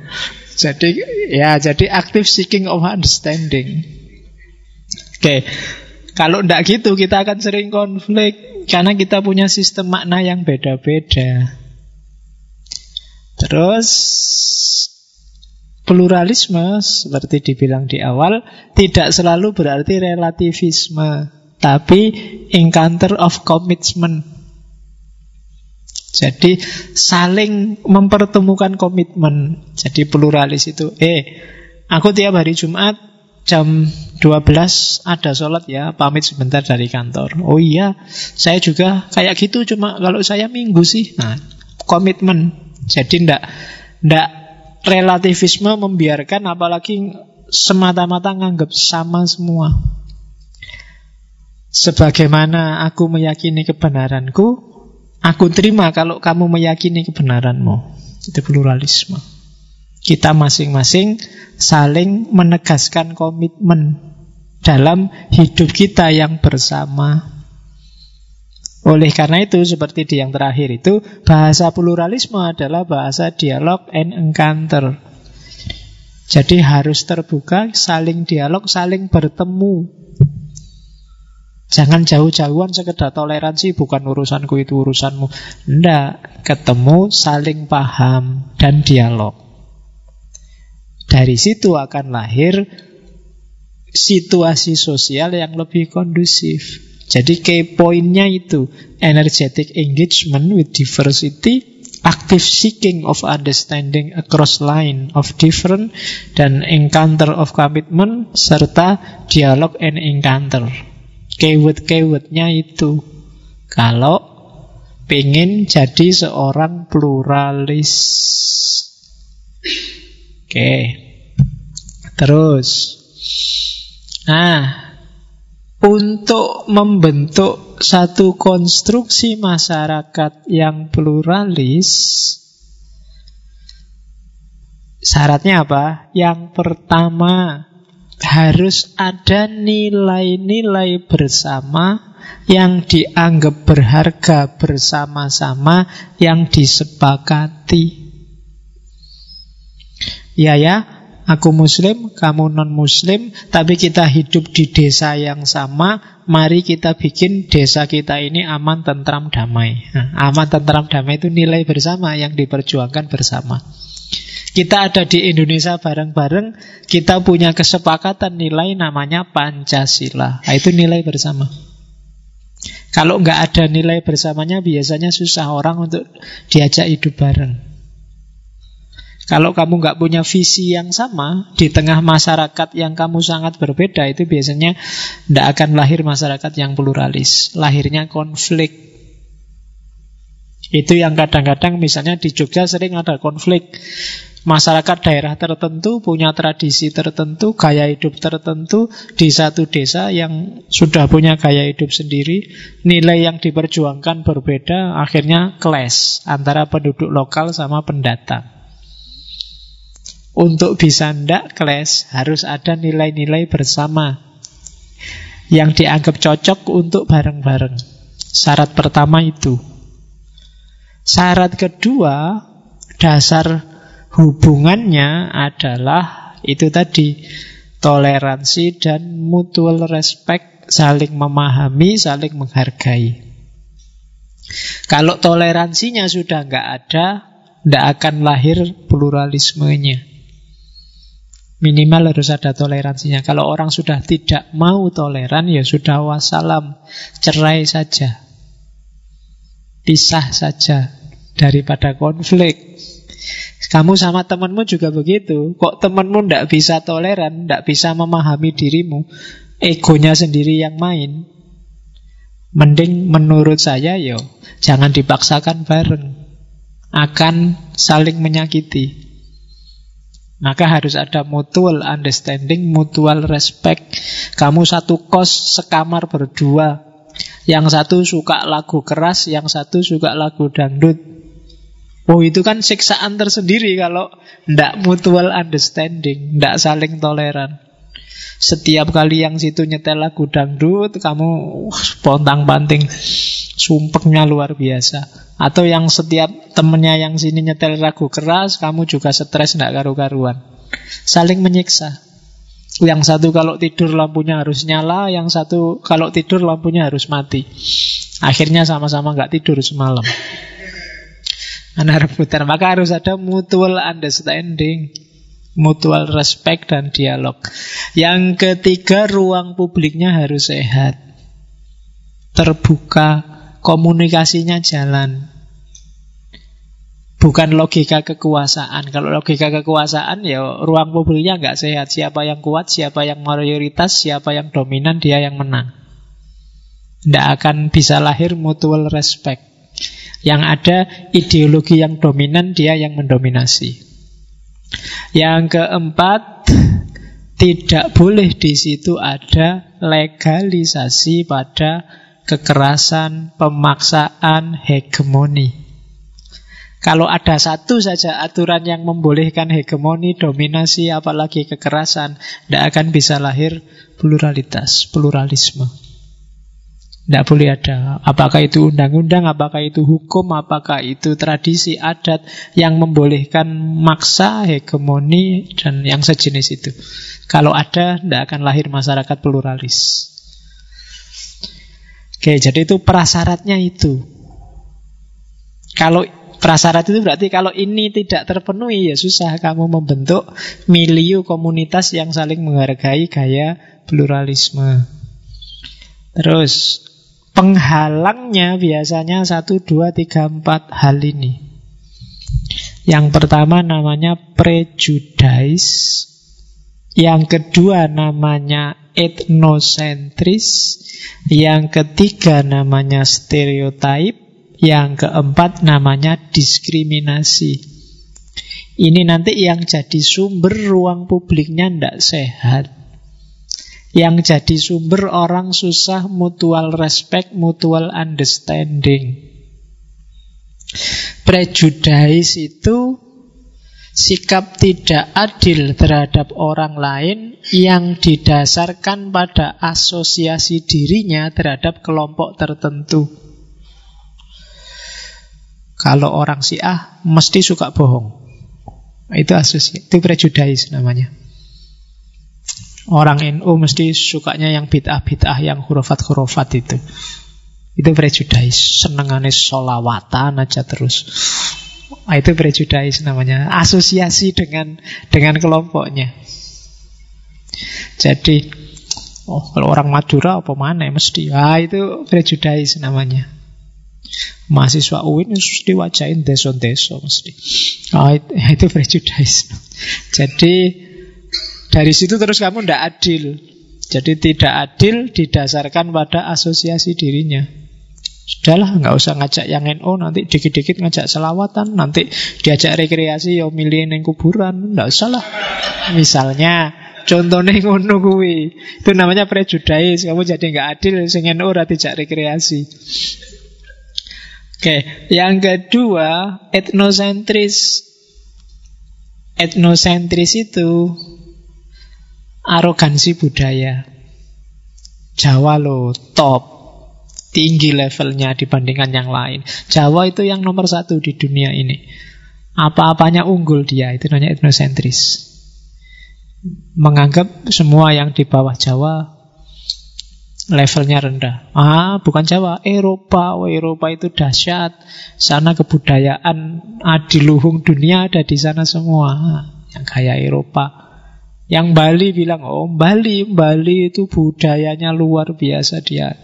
Jadi ya jadi active seeking of understanding. Oke, kalau tidak gitu kita akan sering konflik karena kita punya sistem makna yang beda-beda. Terus Pluralisme, seperti dibilang di awal, tidak selalu berarti relativisme, tapi encounter of commitment. Jadi saling mempertemukan komitmen. Jadi pluralis itu, eh, aku tiap hari Jumat jam 12 ada sholat ya, pamit sebentar dari kantor. Oh iya, saya juga kayak gitu, cuma kalau saya minggu sih. Nah, komitmen. Jadi ndak ndak relativisme membiarkan apalagi semata-mata nganggap sama semua. Sebagaimana aku meyakini kebenaranku, aku terima kalau kamu meyakini kebenaranmu. Itu pluralisme. Kita masing-masing saling menegaskan komitmen dalam hidup kita yang bersama. Oleh karena itu, seperti di yang terakhir itu, bahasa pluralisme adalah bahasa dialog and encounter. Jadi harus terbuka, saling dialog, saling bertemu. Jangan jauh-jauhan sekedar toleransi, bukan urusanku itu urusanmu. Tidak, ketemu, saling paham, dan dialog. Dari situ akan lahir situasi sosial yang lebih kondusif. Jadi key pointnya itu energetic engagement with diversity, active seeking of understanding across line of different, dan encounter of commitment, serta dialog and encounter. Keyword-keywordnya itu. Kalau pengen jadi seorang pluralis. Oke. Terus. Nah, untuk membentuk satu konstruksi masyarakat yang pluralis, syaratnya apa? Yang pertama, harus ada nilai-nilai bersama yang dianggap berharga bersama-sama yang disepakati. Ya ya, Aku muslim, kamu non-muslim, tapi kita hidup di desa yang sama, mari kita bikin desa kita ini aman, tentram, damai. Nah, aman, tentram, damai itu nilai bersama yang diperjuangkan bersama. Kita ada di Indonesia bareng-bareng, kita punya kesepakatan nilai namanya Pancasila. Nah, itu nilai bersama. Kalau nggak ada nilai bersamanya, biasanya susah orang untuk diajak hidup bareng. Kalau kamu nggak punya visi yang sama di tengah masyarakat yang kamu sangat berbeda, itu biasanya tidak akan lahir masyarakat yang pluralis. Lahirnya konflik. Itu yang kadang-kadang misalnya di Jogja sering ada konflik. Masyarakat daerah tertentu punya tradisi tertentu, gaya hidup tertentu di satu desa yang sudah punya gaya hidup sendiri, nilai yang diperjuangkan berbeda, akhirnya clash antara penduduk lokal sama pendatang. Untuk bisa ndak clash harus ada nilai-nilai bersama yang dianggap cocok untuk bareng-bareng. Syarat pertama itu. Syarat kedua, dasar hubungannya adalah itu tadi toleransi dan mutual respect, saling memahami, saling menghargai. Kalau toleransinya sudah nggak ada, tidak akan lahir pluralismenya. Minimal harus ada toleransinya. Kalau orang sudah tidak mau toleran, ya sudah wassalam. Cerai saja. Pisah saja. Daripada konflik. Kamu sama temanmu juga begitu. Kok temanmu tidak bisa toleran, tidak bisa memahami dirimu, egonya sendiri yang main. Mending menurut saya, yo jangan dipaksakan bareng. Akan saling menyakiti. Maka harus ada mutual understanding, mutual respect. Kamu satu kos sekamar berdua. Yang satu suka lagu keras, yang satu suka lagu dangdut. Oh itu kan siksaan tersendiri kalau tidak mutual understanding, tidak saling toleran. Setiap kali yang situ nyetel lagu dangdut, kamu pontang panting, sumpeknya luar biasa. Atau yang setiap temennya yang sini nyetel lagu keras, kamu juga stres tidak karu-karuan. Saling menyiksa. Yang satu kalau tidur lampunya harus nyala, yang satu kalau tidur lampunya harus mati. Akhirnya sama-sama nggak tidur semalam. Anak rebutan. Maka harus ada mutual understanding mutual respect dan dialog. Yang ketiga, ruang publiknya harus sehat. Terbuka, komunikasinya jalan. Bukan logika kekuasaan. Kalau logika kekuasaan, ya ruang publiknya nggak sehat. Siapa yang kuat, siapa yang mayoritas, siapa yang dominan, dia yang menang. Tidak akan bisa lahir mutual respect. Yang ada ideologi yang dominan, dia yang mendominasi. Yang keempat, tidak boleh di situ ada legalisasi pada kekerasan, pemaksaan, hegemoni. Kalau ada satu saja aturan yang membolehkan hegemoni, dominasi, apalagi kekerasan, tidak akan bisa lahir pluralitas, pluralisme. Tidak boleh ada. Apakah itu undang-undang, apakah itu hukum, apakah itu tradisi adat yang membolehkan maksa, hegemoni, dan yang sejenis itu. Kalau ada, tidak akan lahir masyarakat pluralis. Oke, jadi itu prasyaratnya itu. Kalau prasyarat itu berarti kalau ini tidak terpenuhi, ya susah kamu membentuk milieu komunitas yang saling menghargai gaya pluralisme. Terus Penghalangnya biasanya satu, dua, tiga, empat hal ini. Yang pertama namanya prejudice. Yang kedua namanya etnosentris. Yang ketiga namanya stereotype. Yang keempat namanya diskriminasi. Ini nanti yang jadi sumber ruang publiknya tidak sehat. Yang jadi sumber orang susah mutual respect, mutual understanding. Prejudice itu sikap tidak adil terhadap orang lain yang didasarkan pada asosiasi dirinya terhadap kelompok tertentu. Kalau orang Syiah mesti suka bohong. Itu asosiasi, itu prejudice namanya. Orang NU mesti sukanya yang bid'ah-bid'ah, yang hurufat-hurufat itu. Itu prejudice. Senengannya solawatan aja terus. Nah, itu prejudice namanya. Asosiasi dengan dengan kelompoknya. Jadi, oh kalau orang Madura apa mana mesti. Ah itu prejudice namanya. Mahasiswa UIN mesti diwajahin deso-deso mesti. Ah itu, itu prejudice. Jadi dari situ terus kamu tidak adil. Jadi tidak adil didasarkan pada asosiasi dirinya. Sudahlah, nggak usah ngajak yang NO nanti dikit-dikit ngajak selawatan, nanti diajak rekreasi ya milih yang kuburan, nggak usah lah. Misalnya, contohnya ngono kuwi. Itu namanya prejudice. Kamu jadi nggak adil sing NO ora dijak rekreasi. Oke, yang kedua etnosentris. Etnosentris itu arogansi budaya. Jawa lo top tinggi levelnya dibandingkan yang lain. Jawa itu yang nomor satu di dunia ini. Apa-apanya unggul dia, itu namanya etnosentris. Menganggap semua yang di bawah Jawa levelnya rendah. Ah, bukan Jawa, Eropa. Oh, Eropa itu dahsyat. Sana kebudayaan adiluhung dunia ada di sana semua. Yang kayak Eropa. Yang Bali bilang, oh Bali, Bali itu budayanya luar biasa dia.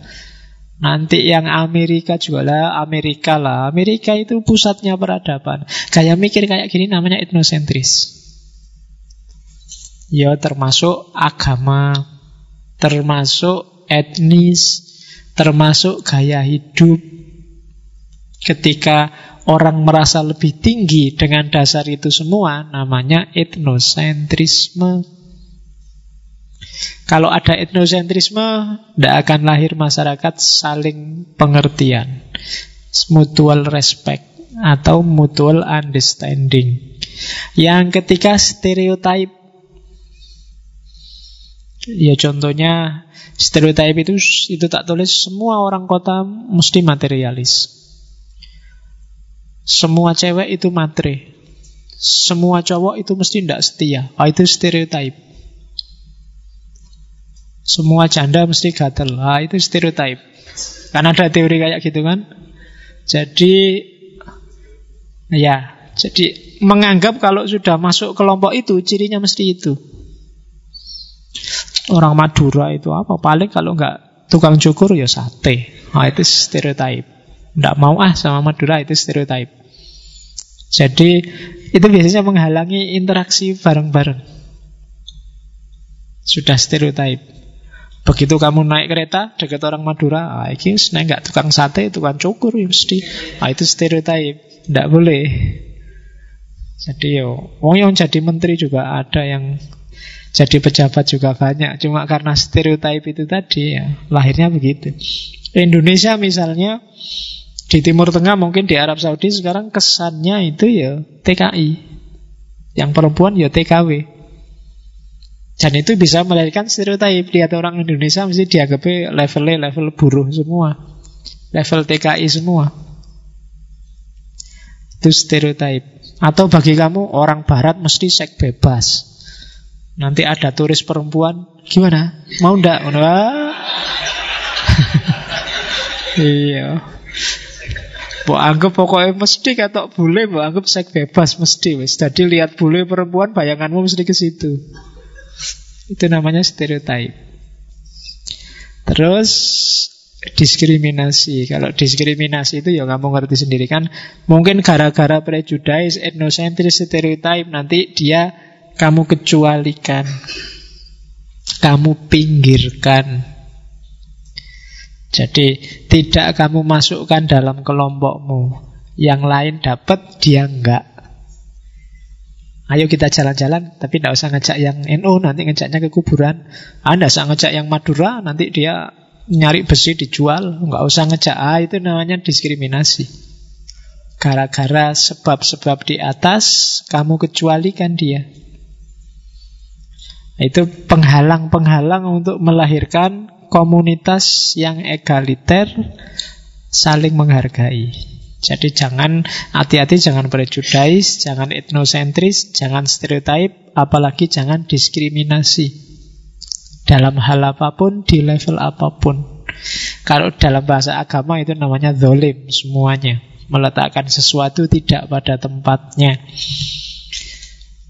Nanti yang Amerika juga lah, Amerika lah. Amerika itu pusatnya peradaban. Kayak mikir kayak gini namanya etnosentris. Ya termasuk agama, termasuk etnis, termasuk gaya hidup. Ketika orang merasa lebih tinggi dengan dasar itu semua, namanya etnosentrisme. Kalau ada etnosentrisme, tidak akan lahir masyarakat saling pengertian, mutual respect atau mutual understanding. Yang ketiga stereotype. Ya contohnya stereotype itu itu tak tulis semua orang kota mesti materialis. Semua cewek itu matre. Semua cowok itu mesti tidak setia. Oh, itu stereotype. Semua janda mesti gatel. Ah, itu stereotip. Kan ada teori kayak gitu kan? Jadi ya, jadi menganggap kalau sudah masuk kelompok itu cirinya mesti itu. Orang Madura itu apa? Paling kalau nggak tukang cukur ya sate. Ah, itu stereotip. Nggak mau ah sama Madura itu stereotip. Jadi itu biasanya menghalangi interaksi bareng-bareng. Sudah stereotip. Begitu kamu naik kereta dekat orang Madura, ah, ini nggak tukang sate, tukang cukur ya mesti. Ah, itu stereotip, tidak boleh. Jadi yo, oh yang jadi menteri juga ada yang jadi pejabat juga banyak. Cuma karena stereotip itu tadi ya, lahirnya begitu. Indonesia misalnya di Timur Tengah mungkin di Arab Saudi sekarang kesannya itu ya TKI. Yang perempuan ya TKW. Dan itu bisa melahirkan stereotip. Lihat orang Indonesia mesti dianggap levelnya level buruh semua. Level TKI semua. Itu stereotip. Atau bagi kamu orang barat mesti seks bebas. Nanti ada turis perempuan, gimana? Mau ndak? iya. Bu anggap pokoknya mesti kata boleh, bu anggap seks bebas mesti wis. Jadi lihat boleh perempuan, bayanganmu mesti ke situ. Itu namanya stereotip. Terus diskriminasi. Kalau diskriminasi itu ya kamu ngerti sendiri kan. Mungkin gara-gara prejudice, etnosentris, stereotip nanti dia kamu kecualikan. Kamu pinggirkan. Jadi tidak kamu masukkan dalam kelompokmu. Yang lain dapat, dia enggak. Ayo kita jalan-jalan, tapi tidak usah ngajak yang NU, nanti ngajaknya ke kuburan. Anda ah, usah ngajak yang Madura, nanti dia nyari besi dijual. Nggak usah ngajak, ah itu namanya diskriminasi. Gara-gara sebab-sebab di atas, kamu kecualikan dia. Itu penghalang-penghalang untuk melahirkan komunitas yang egaliter, saling menghargai. Jadi jangan hati-hati, jangan prejudice, jangan etnosentris, jangan stereotip, apalagi jangan diskriminasi dalam hal apa pun, di level apa pun. Kalau dalam bahasa agama itu namanya zolim semuanya. Meletakkan sesuatu tidak pada tempatnya.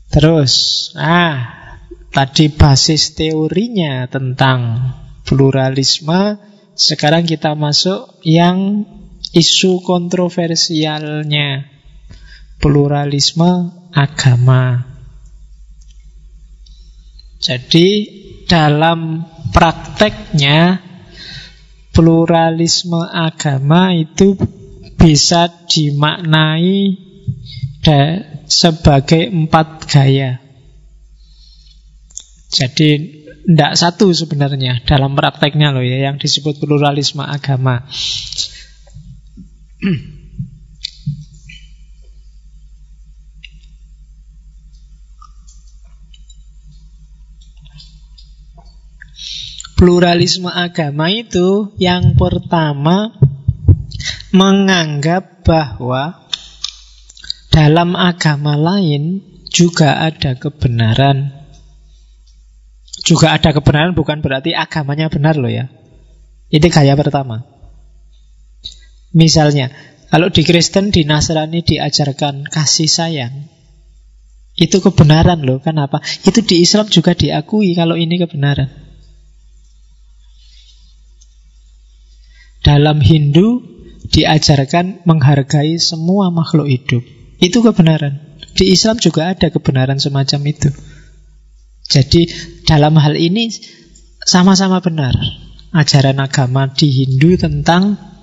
Terus, ah, tadi basis teorinya tentang pluralisme. Sekarang kita masuk yang isu kontroversialnya. Pluralisme agama. Jadi dalam prakteknya pluralisme agama itu bisa dimaknai sebagai empat gaya. Jadi tidak satu sebenarnya dalam prakteknya loh ya yang disebut pluralisme agama. Pluralisme agama itu yang pertama menganggap bahwa dalam agama lain juga ada kebenaran. Juga ada kebenaran bukan berarti agamanya benar loh ya. Itu gaya pertama. Misalnya, kalau di Kristen, di Nasrani diajarkan kasih sayang. Itu kebenaran loh, kenapa? Itu di Islam juga diakui kalau ini kebenaran. Dalam Hindu diajarkan menghargai semua makhluk hidup. Itu kebenaran. Di Islam juga ada kebenaran semacam itu. Jadi dalam hal ini sama-sama benar. Ajaran agama di Hindu tentang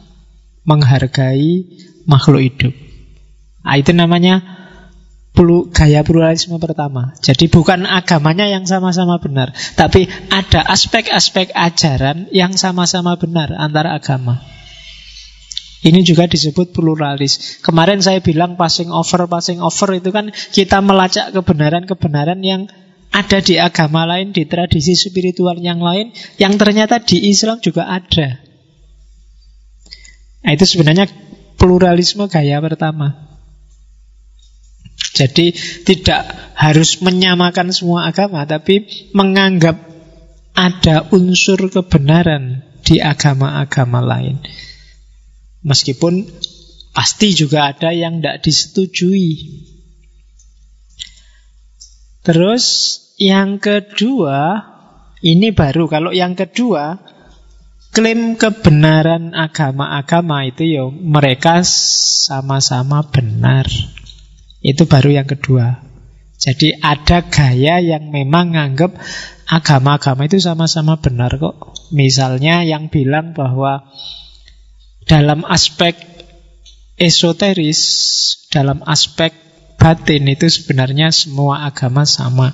menghargai makhluk hidup. Nah, itu namanya gaya pluralisme pertama. Jadi bukan agamanya yang sama-sama benar, tapi ada aspek-aspek ajaran yang sama-sama benar antara agama. Ini juga disebut pluralis. Kemarin saya bilang passing over, passing over itu kan kita melacak kebenaran-kebenaran yang ada di agama lain, di tradisi spiritual yang lain, yang ternyata di Islam juga ada. Nah, itu sebenarnya pluralisme gaya pertama. Jadi tidak harus menyamakan semua agama, tapi menganggap ada unsur kebenaran di agama-agama lain. Meskipun pasti juga ada yang tidak disetujui. Terus yang kedua, ini baru. Kalau yang kedua, klaim kebenaran agama-agama itu ya mereka sama-sama benar. Itu baru yang kedua. Jadi ada gaya yang memang nganggap agama-agama itu sama-sama benar kok. Misalnya yang bilang bahwa dalam aspek esoteris, dalam aspek batin itu sebenarnya semua agama sama.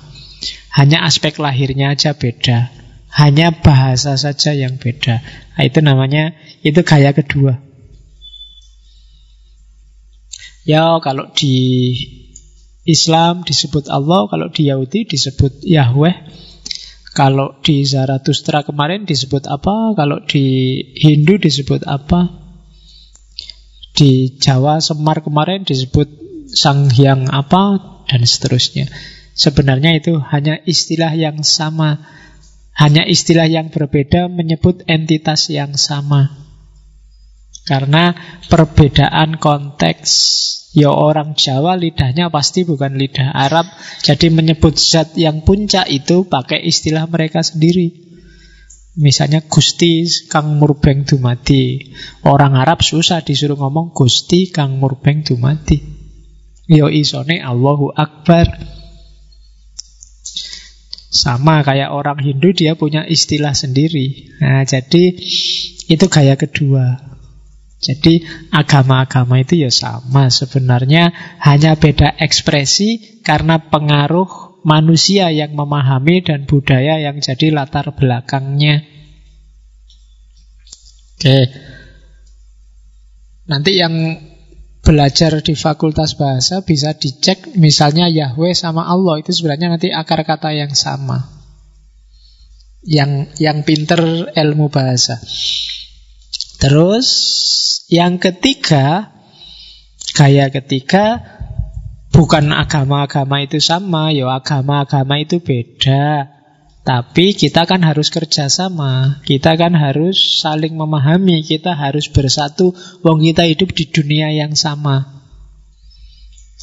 Hanya aspek lahirnya aja beda. Hanya bahasa saja yang beda. Nah, itu namanya, itu gaya kedua. Ya kalau di Islam disebut Allah, kalau di Yahudi disebut Yahweh. Kalau di Zarathustra kemarin disebut apa? Kalau di Hindu disebut apa? Di Jawa Semar kemarin disebut Sang Hyang apa? Dan seterusnya. Sebenarnya itu hanya istilah yang sama. Hanya istilah yang berbeda menyebut entitas yang sama. Karena perbedaan konteks Ya orang Jawa lidahnya pasti bukan lidah Arab. Jadi menyebut zat yang puncak itu pakai istilah mereka sendiri. Misalnya Gusti Kang Murbeng Dumati Orang Arab susah disuruh ngomong Gusti Kang Murbeng Dumati Yo isone Allahu Akbar Sama kayak orang Hindu dia punya istilah sendiri Nah jadi itu gaya kedua jadi agama-agama itu ya sama sebenarnya hanya beda ekspresi karena pengaruh manusia yang memahami dan budaya yang jadi latar belakangnya. Oke. Nanti yang belajar di fakultas bahasa bisa dicek misalnya Yahweh sama Allah itu sebenarnya nanti akar kata yang sama. Yang yang pinter ilmu bahasa. Terus yang ketiga, gaya ketiga bukan agama-agama itu sama, ya agama-agama itu beda. Tapi kita kan harus kerjasama, kita kan harus saling memahami, kita harus bersatu. Wong kita hidup di dunia yang sama.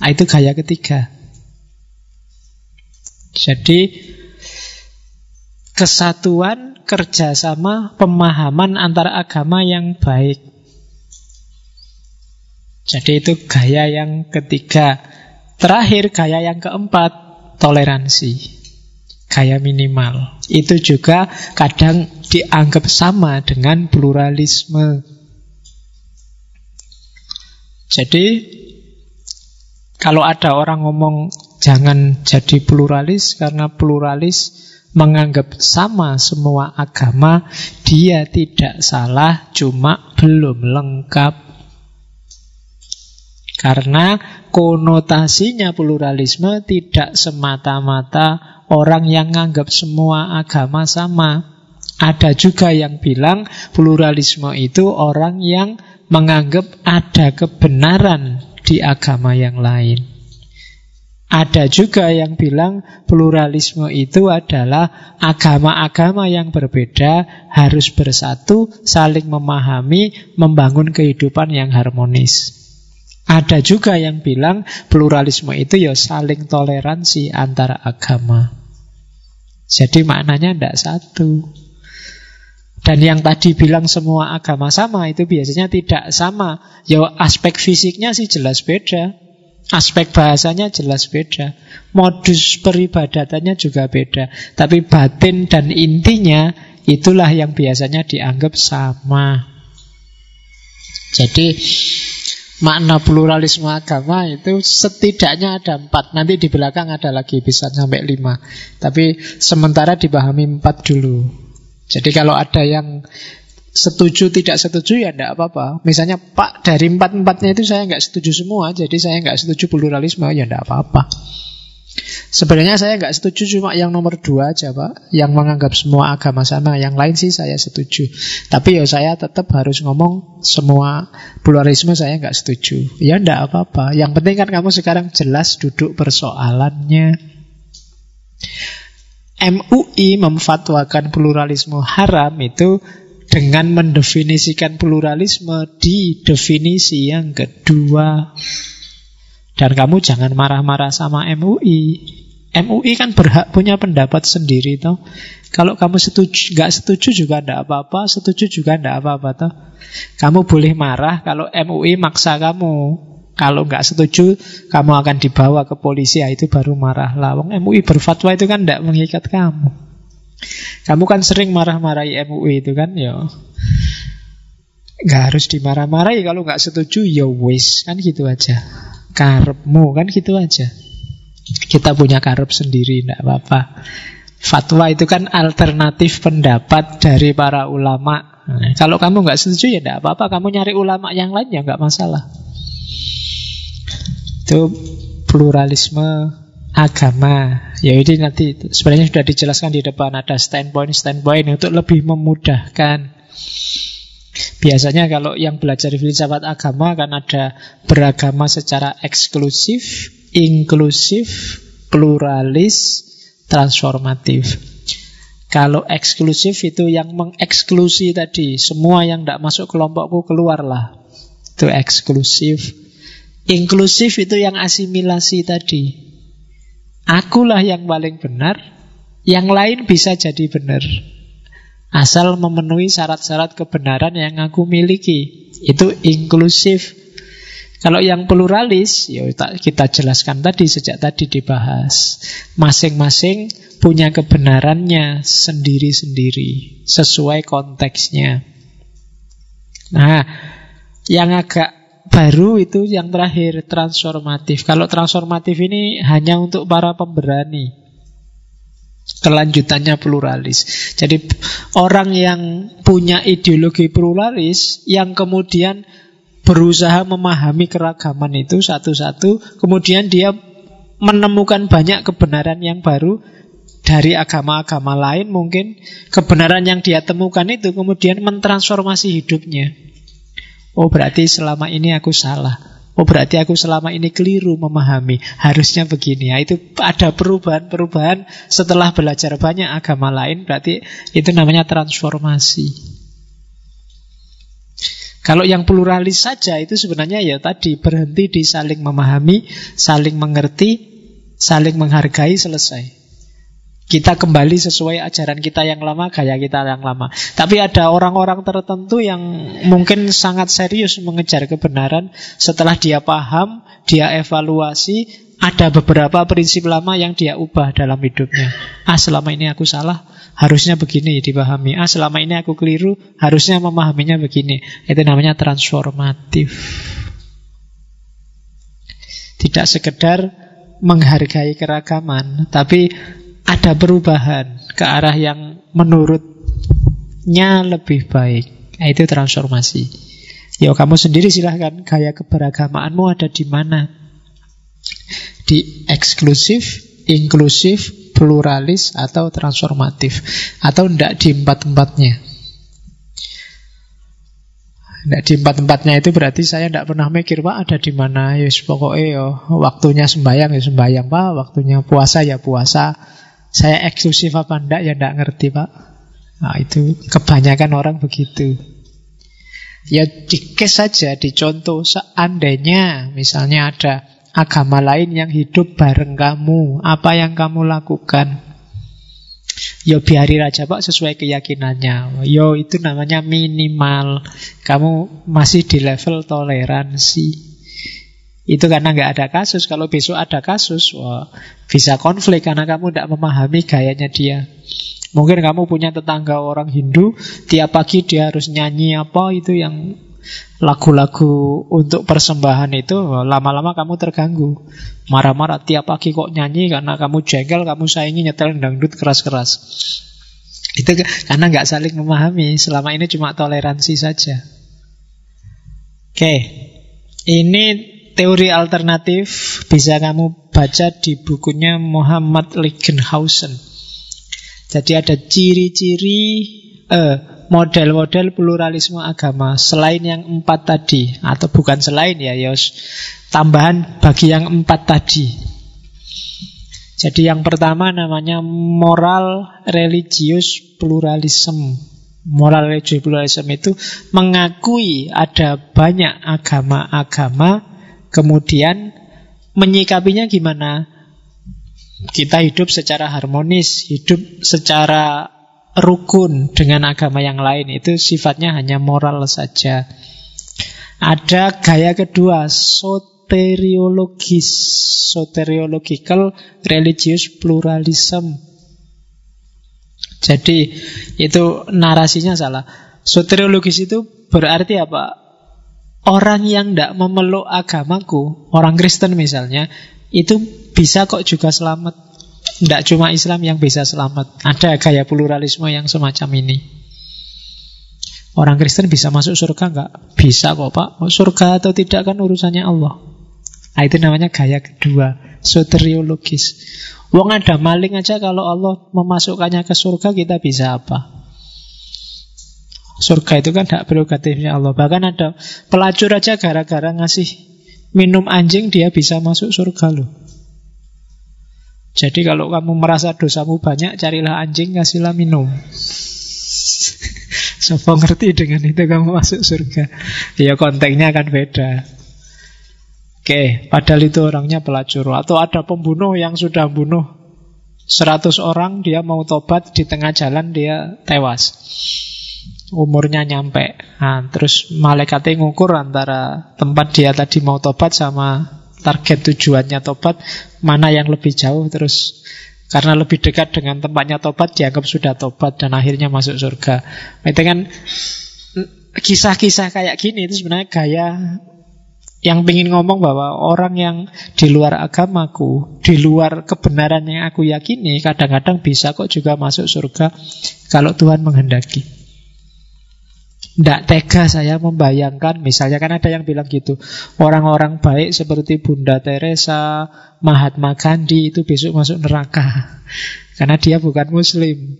Nah, itu gaya ketiga. Jadi kesatuan, kerjasama, pemahaman antara agama yang baik. Jadi itu gaya yang ketiga. Terakhir gaya yang keempat, toleransi gaya minimal. Itu juga kadang dianggap sama dengan pluralisme. Jadi kalau ada orang ngomong jangan jadi pluralis karena pluralis menganggap sama semua agama, dia tidak salah, cuma belum lengkap. Karena konotasinya pluralisme tidak semata-mata orang yang menganggap semua agama sama. Ada juga yang bilang pluralisme itu orang yang menganggap ada kebenaran di agama yang lain. Ada juga yang bilang pluralisme itu adalah agama-agama yang berbeda harus bersatu, saling memahami, membangun kehidupan yang harmonis. Ada juga yang bilang pluralisme itu ya saling toleransi antara agama. Jadi maknanya tidak satu. Dan yang tadi bilang semua agama sama itu biasanya tidak sama. Ya aspek fisiknya sih jelas beda. Aspek bahasanya jelas beda. Modus peribadatannya juga beda. Tapi batin dan intinya itulah yang biasanya dianggap sama. Jadi makna pluralisme agama itu setidaknya ada empat. Nanti di belakang ada lagi bisa sampai lima. Tapi sementara dipahami empat dulu. Jadi kalau ada yang setuju tidak setuju ya tidak apa-apa. Misalnya Pak dari empat-empatnya itu saya nggak setuju semua, jadi saya nggak setuju pluralisme ya tidak apa-apa. Sebenarnya saya nggak setuju cuma yang nomor dua aja Pak. Yang menganggap semua agama sama Yang lain sih saya setuju. Tapi ya saya tetap harus ngomong Semua pluralisme saya nggak setuju. Ya ndak apa-apa. Yang penting kan kamu sekarang jelas duduk persoalannya. MUI memfatwakan pluralisme haram itu dengan mendefinisikan pluralisme di definisi yang kedua. Dan kamu jangan marah-marah sama MUI. MUI kan berhak punya pendapat sendiri toh. Kalau kamu setuju, nggak setuju juga tidak apa-apa, setuju juga tidak apa-apa toh. Kamu boleh marah kalau MUI maksa kamu. Kalau nggak setuju, kamu akan dibawa ke polisi, ya itu baru marah lah. Wong MUI berfatwa itu kan tidak mengikat kamu. Kamu kan sering marah-marahi MUI itu kan, ya. Nggak harus dimarah-marahi kalau nggak setuju, ya wis kan gitu aja karepmu kan gitu aja. Kita punya karep sendiri, tidak apa-apa. Fatwa itu kan alternatif pendapat dari para ulama. Nah, kalau kamu nggak setuju ya tidak apa-apa. Kamu nyari ulama yang lain ya nggak masalah. Itu pluralisme agama. Ya ini nanti sebenarnya sudah dijelaskan di depan ada standpoint standpoint untuk lebih memudahkan. Biasanya kalau yang belajar filsafat agama kan ada beragama secara eksklusif, inklusif, pluralis, transformatif. Kalau eksklusif itu yang mengeksklusi tadi, semua yang tidak masuk kelompokku keluarlah. Itu eksklusif. Inklusif itu yang asimilasi tadi. Akulah yang paling benar, yang lain bisa jadi benar. Asal memenuhi syarat-syarat kebenaran yang aku miliki. Itu inklusif. Kalau yang pluralis, ya kita jelaskan tadi, sejak tadi dibahas. Masing-masing punya kebenarannya sendiri-sendiri, sesuai konteksnya. Nah, yang agak baru itu yang terakhir, transformatif. Kalau transformatif ini hanya untuk para pemberani. Kelanjutannya pluralis. Jadi orang yang punya ideologi pluralis yang kemudian berusaha memahami keragaman itu satu-satu, kemudian dia menemukan banyak kebenaran yang baru dari agama-agama lain mungkin kebenaran yang dia temukan itu kemudian mentransformasi hidupnya. Oh berarti selama ini aku salah. Oh berarti aku selama ini keliru memahami. Harusnya begini ya, Itu ada perubahan-perubahan Setelah belajar banyak agama lain Berarti itu namanya transformasi. Kalau yang pluralis saja Itu sebenarnya ya tadi Berhenti di saling memahami Saling mengerti Saling menghargai selesai kita kembali sesuai ajaran kita yang lama, gaya kita yang lama. Tapi ada orang-orang tertentu yang mungkin sangat serius mengejar kebenaran. Setelah dia paham, dia evaluasi, ada beberapa prinsip lama yang dia ubah dalam hidupnya. Ah, selama ini aku salah, harusnya begini dipahami. Ah, selama ini aku keliru, harusnya memahaminya begini. Itu namanya transformatif. Tidak sekedar menghargai keragaman, tapi ada perubahan ke arah yang menurutnya lebih baik. Nah, itu transformasi. Ya kamu sendiri silahkan gaya keberagamaanmu ada di mana? Di eksklusif, inklusif, pluralis atau transformatif atau tidak di empat-empatnya. Tidak di empat-empatnya itu berarti saya tidak pernah mikir Pak ada di mana Yes pokoknya yo waktunya sembayang ya sembayang Pak Waktunya puasa ya puasa saya eksklusif apa enggak ya enggak ngerti Pak. Nah, itu kebanyakan orang begitu. Ya dikes saja, dicontoh seandainya misalnya ada agama lain yang hidup bareng kamu, apa yang kamu lakukan? Yo biarin aja Pak sesuai keyakinannya. Yo itu namanya minimal. Kamu masih di level toleransi. Itu karena nggak ada kasus. Kalau besok ada kasus, wah, bisa konflik karena kamu tidak memahami gayanya dia. Mungkin kamu punya tetangga orang Hindu, tiap pagi dia harus nyanyi apa itu yang lagu-lagu untuk persembahan itu lama-lama kamu terganggu marah-marah tiap pagi kok nyanyi karena kamu jengkel kamu saingi nyetel dangdut keras-keras itu karena nggak saling memahami selama ini cuma toleransi saja oke ini teori alternatif bisa kamu baca di bukunya Muhammad Ligenhausen. Jadi ada ciri-ciri eh, model-model pluralisme agama selain yang empat tadi atau bukan selain ya Yos tambahan bagi yang empat tadi. Jadi yang pertama namanya moral religius pluralism. Moral religius pluralism itu mengakui ada banyak agama-agama Kemudian menyikapinya gimana? Kita hidup secara harmonis, hidup secara rukun dengan agama yang lain. Itu sifatnya hanya moral saja. Ada gaya kedua, soteriologis, soteriological religious pluralism. Jadi itu narasinya salah. Soteriologis itu berarti apa? Orang yang tidak memeluk agamaku, orang Kristen misalnya, itu bisa kok juga selamat. Tidak cuma Islam yang bisa selamat. Ada gaya pluralisme yang semacam ini. Orang Kristen bisa masuk surga nggak? Bisa kok Pak. Surga atau tidak kan urusannya Allah. Nah, itu namanya gaya kedua, soteriologis. Wong ada maling aja kalau Allah memasukkannya ke surga kita bisa apa? Surga itu kan hak prerogatifnya Allah. Bahkan ada pelacur aja gara-gara ngasih minum anjing dia bisa masuk surga loh. Jadi kalau kamu merasa dosamu banyak, carilah anjing, kasihlah minum. Sopo ngerti dengan itu kamu masuk surga. Ya konteksnya akan beda. Oke, padahal itu orangnya pelacur. Atau ada pembunuh yang sudah bunuh 100 orang, dia mau tobat, di tengah jalan dia tewas umurnya nyampe. Nah, terus malaikatnya ngukur antara tempat dia tadi mau tobat sama target tujuannya tobat mana yang lebih jauh terus karena lebih dekat dengan tempatnya tobat dianggap sudah tobat dan akhirnya masuk surga. Itu kan kisah-kisah kayak gini itu sebenarnya gaya yang ingin ngomong bahwa orang yang di luar agamaku, di luar kebenaran yang aku yakini, kadang-kadang bisa kok juga masuk surga kalau Tuhan menghendaki. Tidak tega saya membayangkan Misalnya kan ada yang bilang gitu Orang-orang baik seperti Bunda Teresa Mahatma Gandhi itu besok masuk neraka Karena dia bukan muslim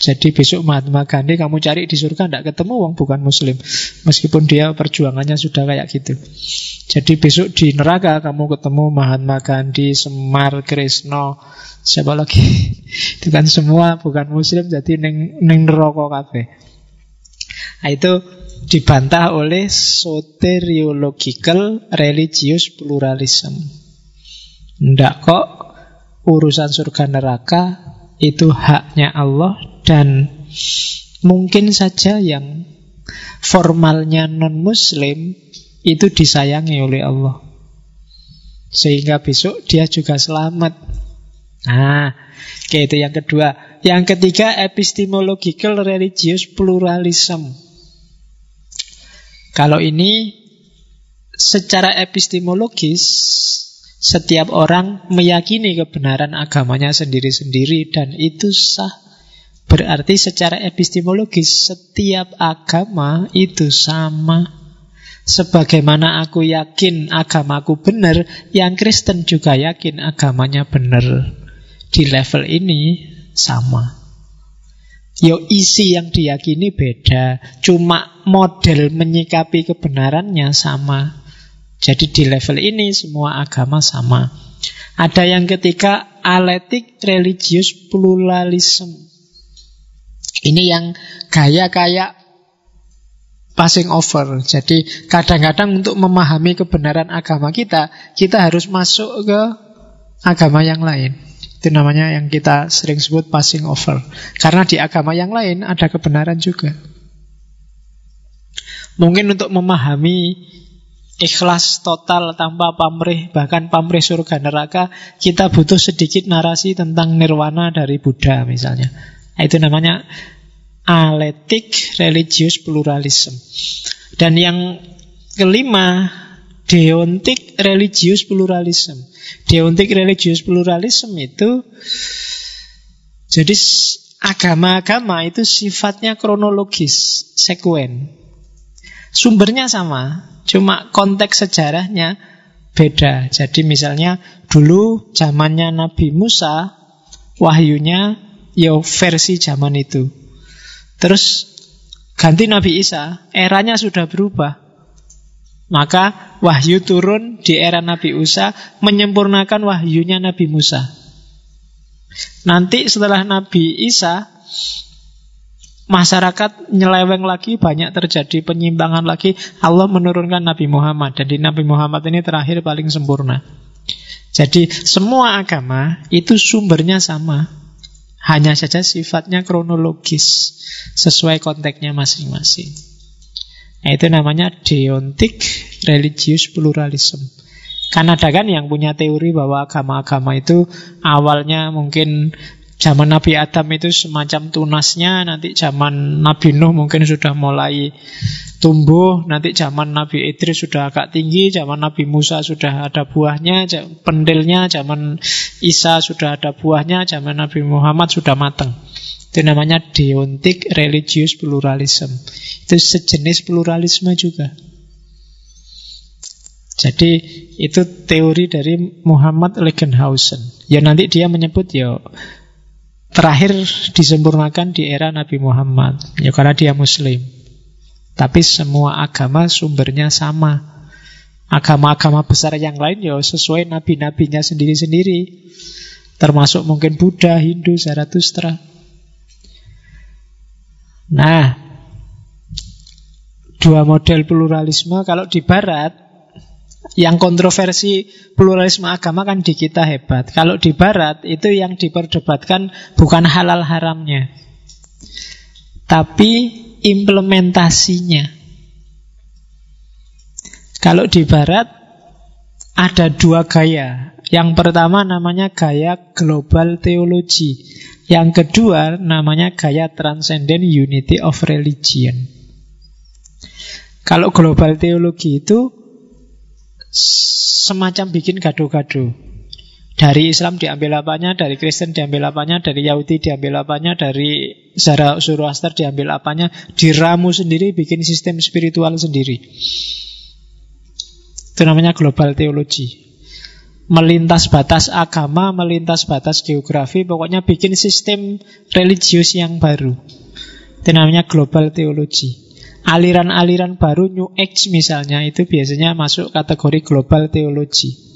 Jadi besok Mahatma Gandhi kamu cari di surga tidak ketemu wong bukan muslim. Meskipun dia perjuangannya sudah kayak gitu. Jadi besok di neraka kamu ketemu Mahatma Gandhi, Semar, Krishna, siapa lagi? Itu kan semua bukan muslim jadi neng, neng neraka kafe. Nah, itu dibantah oleh soteriological religious pluralism. Ndak kok urusan surga neraka itu haknya Allah dan mungkin saja yang formalnya non-muslim itu disayangi oleh Allah. Sehingga besok dia juga selamat. Nah, oke itu yang kedua. Yang ketiga, epistemological religious pluralism. Kalau ini secara epistemologis setiap orang meyakini kebenaran agamanya sendiri-sendiri dan itu sah Berarti secara epistemologis setiap agama itu sama. Sebagaimana aku yakin agamaku benar, yang Kristen juga yakin agamanya benar. Di level ini sama. Yo isi yang diyakini beda, cuma model menyikapi kebenarannya sama. Jadi di level ini semua agama sama. Ada yang ketiga, aletik religius pluralism. Ini yang gaya kayak passing over. Jadi kadang-kadang untuk memahami kebenaran agama kita, kita harus masuk ke agama yang lain. Itu namanya yang kita sering sebut passing over. Karena di agama yang lain ada kebenaran juga. Mungkin untuk memahami ikhlas total tanpa pamrih, bahkan pamrih surga neraka, kita butuh sedikit narasi tentang nirwana dari Buddha misalnya. Nah, itu namanya aletik religius pluralism. Dan yang kelima, deontik religius pluralism. Deontik religius pluralism itu jadi agama-agama itu sifatnya kronologis, sekuen. Sumbernya sama, cuma konteks sejarahnya beda. Jadi misalnya dulu zamannya Nabi Musa, wahyunya ya versi zaman itu. Terus ganti Nabi Isa, eranya sudah berubah. Maka wahyu turun di era Nabi Musa menyempurnakan wahyunya Nabi Musa. Nanti setelah Nabi Isa masyarakat nyeleweng lagi, banyak terjadi penyimpangan lagi. Allah menurunkan Nabi Muhammad dan di Nabi Muhammad ini terakhir paling sempurna. Jadi semua agama itu sumbernya sama. Hanya saja sifatnya kronologis sesuai konteksnya masing-masing. Nah, itu namanya deontic religious pluralism. Kan ada kan yang punya teori bahwa agama-agama itu awalnya mungkin Zaman Nabi Adam itu semacam tunasnya, nanti zaman Nabi Nuh mungkin sudah mulai tumbuh, nanti zaman Nabi Idris sudah agak tinggi, zaman Nabi Musa sudah ada buahnya, pendilnya, zaman Isa sudah ada buahnya, zaman Nabi Muhammad sudah matang. Itu namanya deontic religious pluralism. Itu sejenis pluralisme juga. Jadi itu teori dari Muhammad Legenhausen. Ya nanti dia menyebut ya terakhir disempurnakan di era Nabi Muhammad ya karena dia muslim tapi semua agama sumbernya sama agama-agama besar yang lain ya sesuai nabi-nabinya sendiri-sendiri termasuk mungkin Buddha, Hindu, Zarathustra nah dua model pluralisme kalau di barat yang kontroversi pluralisme agama kan di kita hebat. Kalau di barat itu yang diperdebatkan bukan halal haramnya. Tapi implementasinya. Kalau di barat ada dua gaya. Yang pertama namanya gaya global teologi. Yang kedua namanya gaya transcendent unity of religion. Kalau global teologi itu semacam bikin gado-gado. Dari Islam diambil apanya, dari Kristen diambil apanya, dari Yahudi diambil apanya, dari Zoroaster diambil apanya, diramu sendiri, bikin sistem spiritual sendiri. Itu namanya global teologi. Melintas batas agama, melintas batas geografi, pokoknya bikin sistem religius yang baru. Itu namanya global teologi. Aliran-aliran baru New Age misalnya itu biasanya masuk kategori global teologi.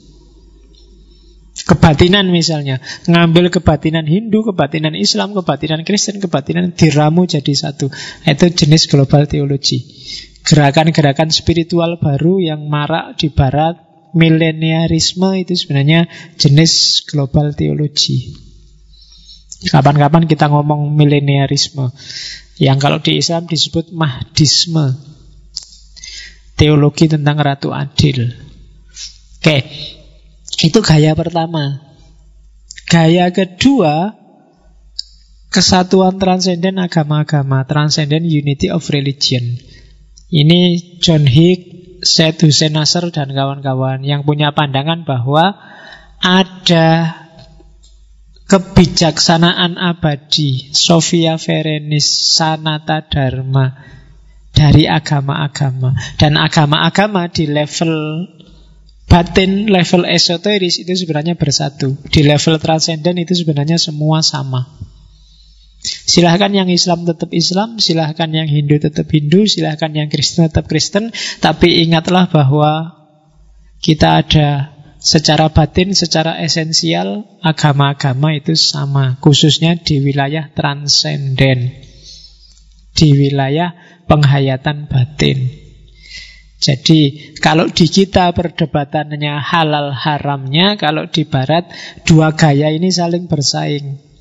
Kebatinan misalnya, ngambil kebatinan Hindu, kebatinan Islam, kebatinan Kristen, kebatinan diramu jadi satu. Itu jenis global teologi. Gerakan-gerakan spiritual baru yang marak di barat mileniarisme itu sebenarnya jenis global teologi. Kapan-kapan kita ngomong mileniarisme. Yang kalau di Islam disebut mahdisme. Teologi tentang Ratu Adil. Oke, itu gaya pertama. Gaya kedua, kesatuan transenden agama-agama, transenden unity of religion. Ini John Hick Syed Hussein Nasr dan kawan-kawan yang punya pandangan bahwa ada kebijaksanaan abadi Sofia Verenis Sanata Dharma dari agama-agama dan agama-agama di level batin, level esoteris itu sebenarnya bersatu. Di level transenden itu sebenarnya semua sama. Silahkan yang Islam tetap Islam, silahkan yang Hindu tetap Hindu, silahkan yang Kristen tetap Kristen. Tapi ingatlah bahwa kita ada secara batin, secara esensial, agama-agama itu sama. Khususnya di wilayah transenden. Di wilayah penghayatan batin. Jadi kalau di kita perdebatannya halal haramnya, kalau di barat dua gaya ini saling bersaing.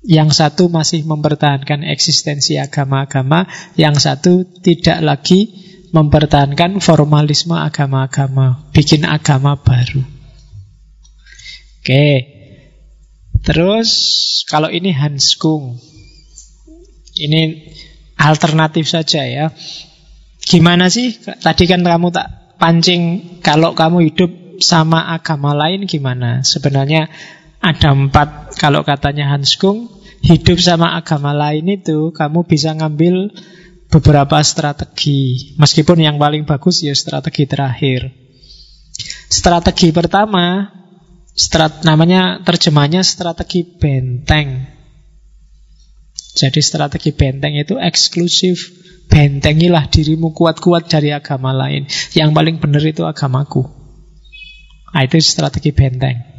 Yang satu masih mempertahankan eksistensi agama-agama, yang satu tidak lagi mempertahankan formalisme agama-agama, bikin agama baru. Oke. Terus kalau ini Hans Kung. Ini alternatif saja ya. Gimana sih? Tadi kan kamu tak pancing kalau kamu hidup sama agama lain gimana? Sebenarnya ada empat kalau katanya Hans Kung Hidup sama agama lain itu Kamu bisa ngambil beberapa strategi. Meskipun yang paling bagus ya strategi terakhir. Strategi pertama strat, Namanya terjemahnya strategi benteng. Jadi strategi benteng itu eksklusif. Bentengilah dirimu kuat-kuat dari agama lain. Yang paling benar itu agamaku. Nah, itu strategi benteng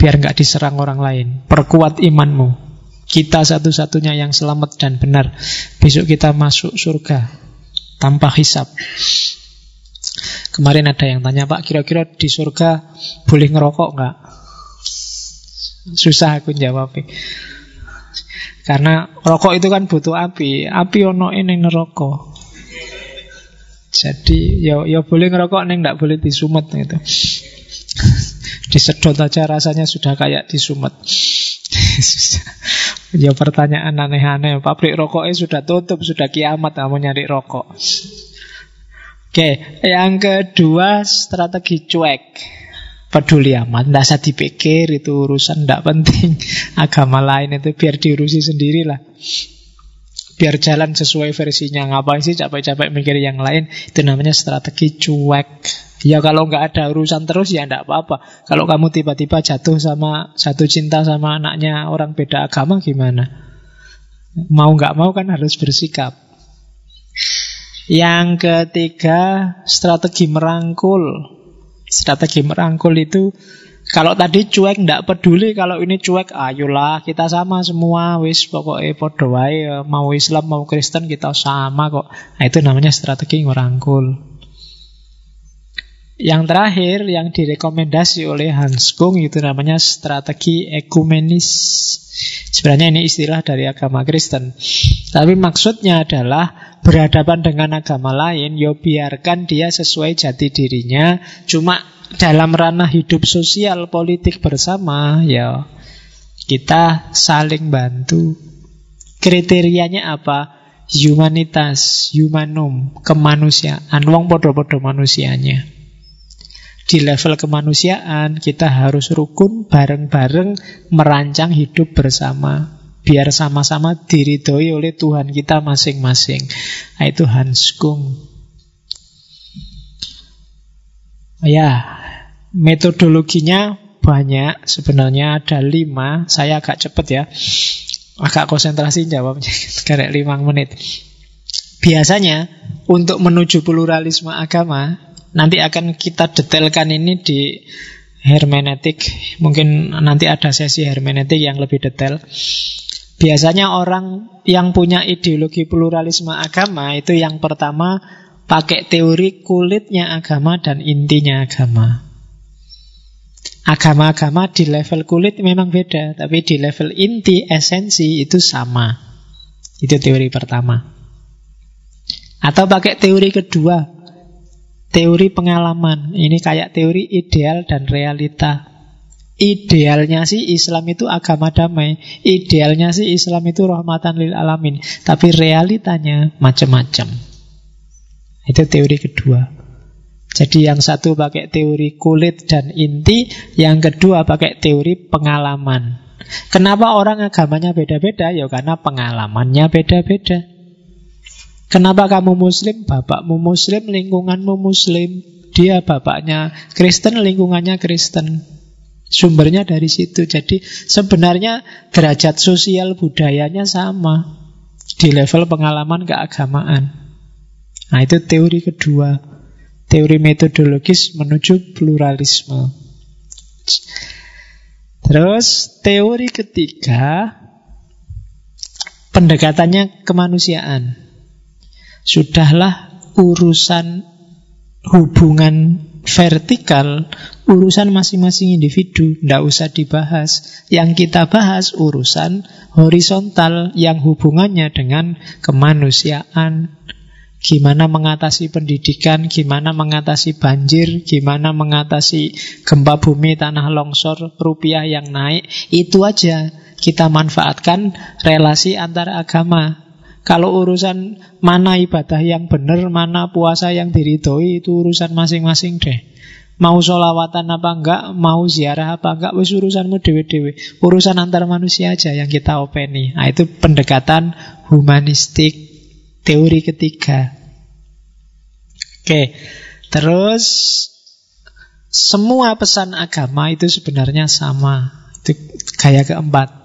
biar nggak diserang orang lain. Perkuat imanmu. Kita satu-satunya yang selamat dan benar. Besok kita masuk surga tanpa hisap. Kemarin ada yang tanya, Pak, kira-kira di surga boleh ngerokok nggak? Susah aku jawab. Karena rokok itu kan butuh api. Api ono ini ngerokok. Jadi ya ya boleh ngerokok neng nggak boleh disumet gitu. Disedot aja rasanya sudah kayak disumet. ya pertanyaan aneh-aneh. Pabrik rokoknya sudah tutup, sudah kiamat kamu nyari rokok. Oke, yang kedua strategi cuek. Peduli amat, tidak usah dipikir itu urusan tidak penting. Agama lain itu biar diurusi sendirilah. Biar jalan sesuai versinya. Ngapain sih capek-capek mikir yang lain? Itu namanya strategi cuek. Ya kalau nggak ada urusan terus ya nggak apa-apa. Kalau kamu tiba-tiba jatuh sama jatuh cinta sama anaknya orang beda agama gimana? Mau nggak mau kan harus bersikap. Yang ketiga strategi merangkul. Strategi merangkul itu kalau tadi cuek ndak peduli kalau ini cuek ayolah kita sama semua wis pokoknya podo wae mau Islam mau Kristen kita sama kok. Nah, itu namanya strategi merangkul. Yang terakhir yang direkomendasi oleh Hans Kung itu namanya strategi ekumenis. Sebenarnya ini istilah dari agama Kristen. Tapi maksudnya adalah berhadapan dengan agama lain, yo ya biarkan dia sesuai jati dirinya. Cuma dalam ranah hidup sosial politik bersama, ya kita saling bantu. Kriterianya apa? Humanitas, humanum, kemanusiaan. Wong podo-podo manusianya di level kemanusiaan kita harus rukun bareng-bareng merancang hidup bersama biar sama-sama diridhoi oleh Tuhan kita masing-masing. Nah, itu Hans Kung. Ya, metodologinya banyak, sebenarnya ada lima. Saya agak cepet ya, agak konsentrasi jawabnya, karena lima menit. Biasanya untuk menuju pluralisme agama, nanti akan kita detailkan ini di hermeneutik. Mungkin nanti ada sesi hermeneutik yang lebih detail. Biasanya orang yang punya ideologi pluralisme agama itu yang pertama pakai teori kulitnya agama dan intinya agama. Agama-agama di level kulit memang beda, tapi di level inti, esensi itu sama. Itu teori pertama. Atau pakai teori kedua, teori pengalaman. Ini kayak teori ideal dan realita. Idealnya sih Islam itu agama damai. Idealnya sih Islam itu rahmatan lil alamin. Tapi realitanya macam-macam. Itu teori kedua. Jadi yang satu pakai teori kulit dan inti, yang kedua pakai teori pengalaman. Kenapa orang agamanya beda-beda? Ya karena pengalamannya beda-beda. Kenapa kamu muslim? Bapakmu muslim, lingkunganmu muslim. Dia bapaknya Kristen, lingkungannya Kristen. Sumbernya dari situ. Jadi sebenarnya derajat sosial budayanya sama di level pengalaman keagamaan. Nah, itu teori kedua. Teori metodologis menuju pluralisme. Terus teori ketiga pendekatannya kemanusiaan. Sudahlah urusan hubungan vertikal urusan masing-masing individu tidak usah dibahas. Yang kita bahas urusan horizontal yang hubungannya dengan kemanusiaan. Gimana mengatasi pendidikan, gimana mengatasi banjir, gimana mengatasi gempa bumi, tanah longsor, rupiah yang naik. Itu aja kita manfaatkan relasi antar agama kalau urusan mana ibadah yang benar, mana puasa yang diridhoi, itu urusan masing-masing deh. Mau solawatan apa enggak, mau ziarah apa enggak, wis urusanmu dewe-dewe. Urusan antar manusia aja yang kita openi. Nah, itu pendekatan humanistik teori ketiga. Oke, terus semua pesan agama itu sebenarnya sama. Itu gaya keempat.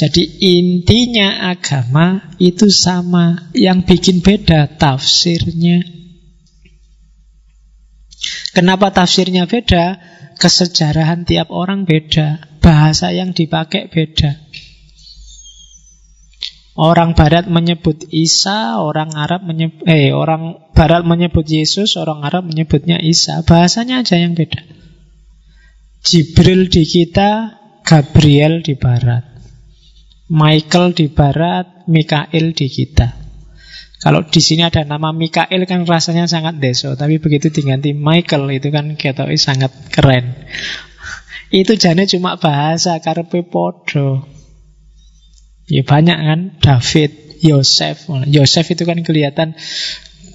Jadi intinya agama itu sama, yang bikin beda tafsirnya. Kenapa tafsirnya beda? Kesejarahan tiap orang beda, bahasa yang dipakai beda. Orang Barat menyebut Isa, orang Arab menyebut eh orang Barat menyebut Yesus, orang Arab menyebutnya Isa. Bahasanya aja yang beda. Jibril di kita, Gabriel di Barat. Michael di barat, Mikael di kita. Kalau di sini ada nama Mikael kan rasanya sangat deso, tapi begitu diganti Michael itu kan ketoi sangat keren. Itu jane cuma bahasa karpe podo. Ya banyak kan David, Yosef. Yosef itu kan kelihatan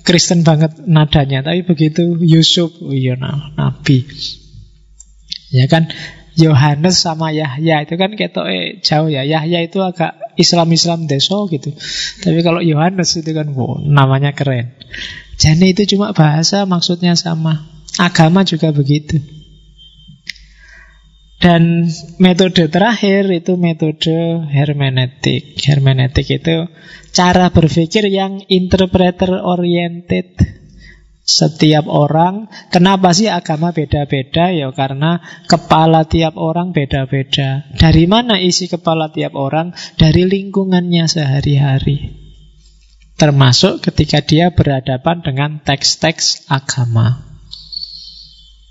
Kristen banget nadanya, tapi begitu Yusuf, oh iya nah, nabi. Ya kan Yohanes sama Yahya itu kan ketok eh, jauh ya. Yahya itu agak Islam-Islam deso gitu. Tapi kalau Yohanes itu kan wow, namanya keren. Jadi itu cuma bahasa maksudnya sama. Agama juga begitu. Dan metode terakhir itu metode hermeneutik. Hermeneutik itu cara berpikir yang interpreter oriented. Setiap orang, kenapa sih agama beda-beda? Ya karena kepala tiap orang beda-beda. Dari mana isi kepala tiap orang? Dari lingkungannya sehari-hari. Termasuk ketika dia berhadapan dengan teks-teks agama.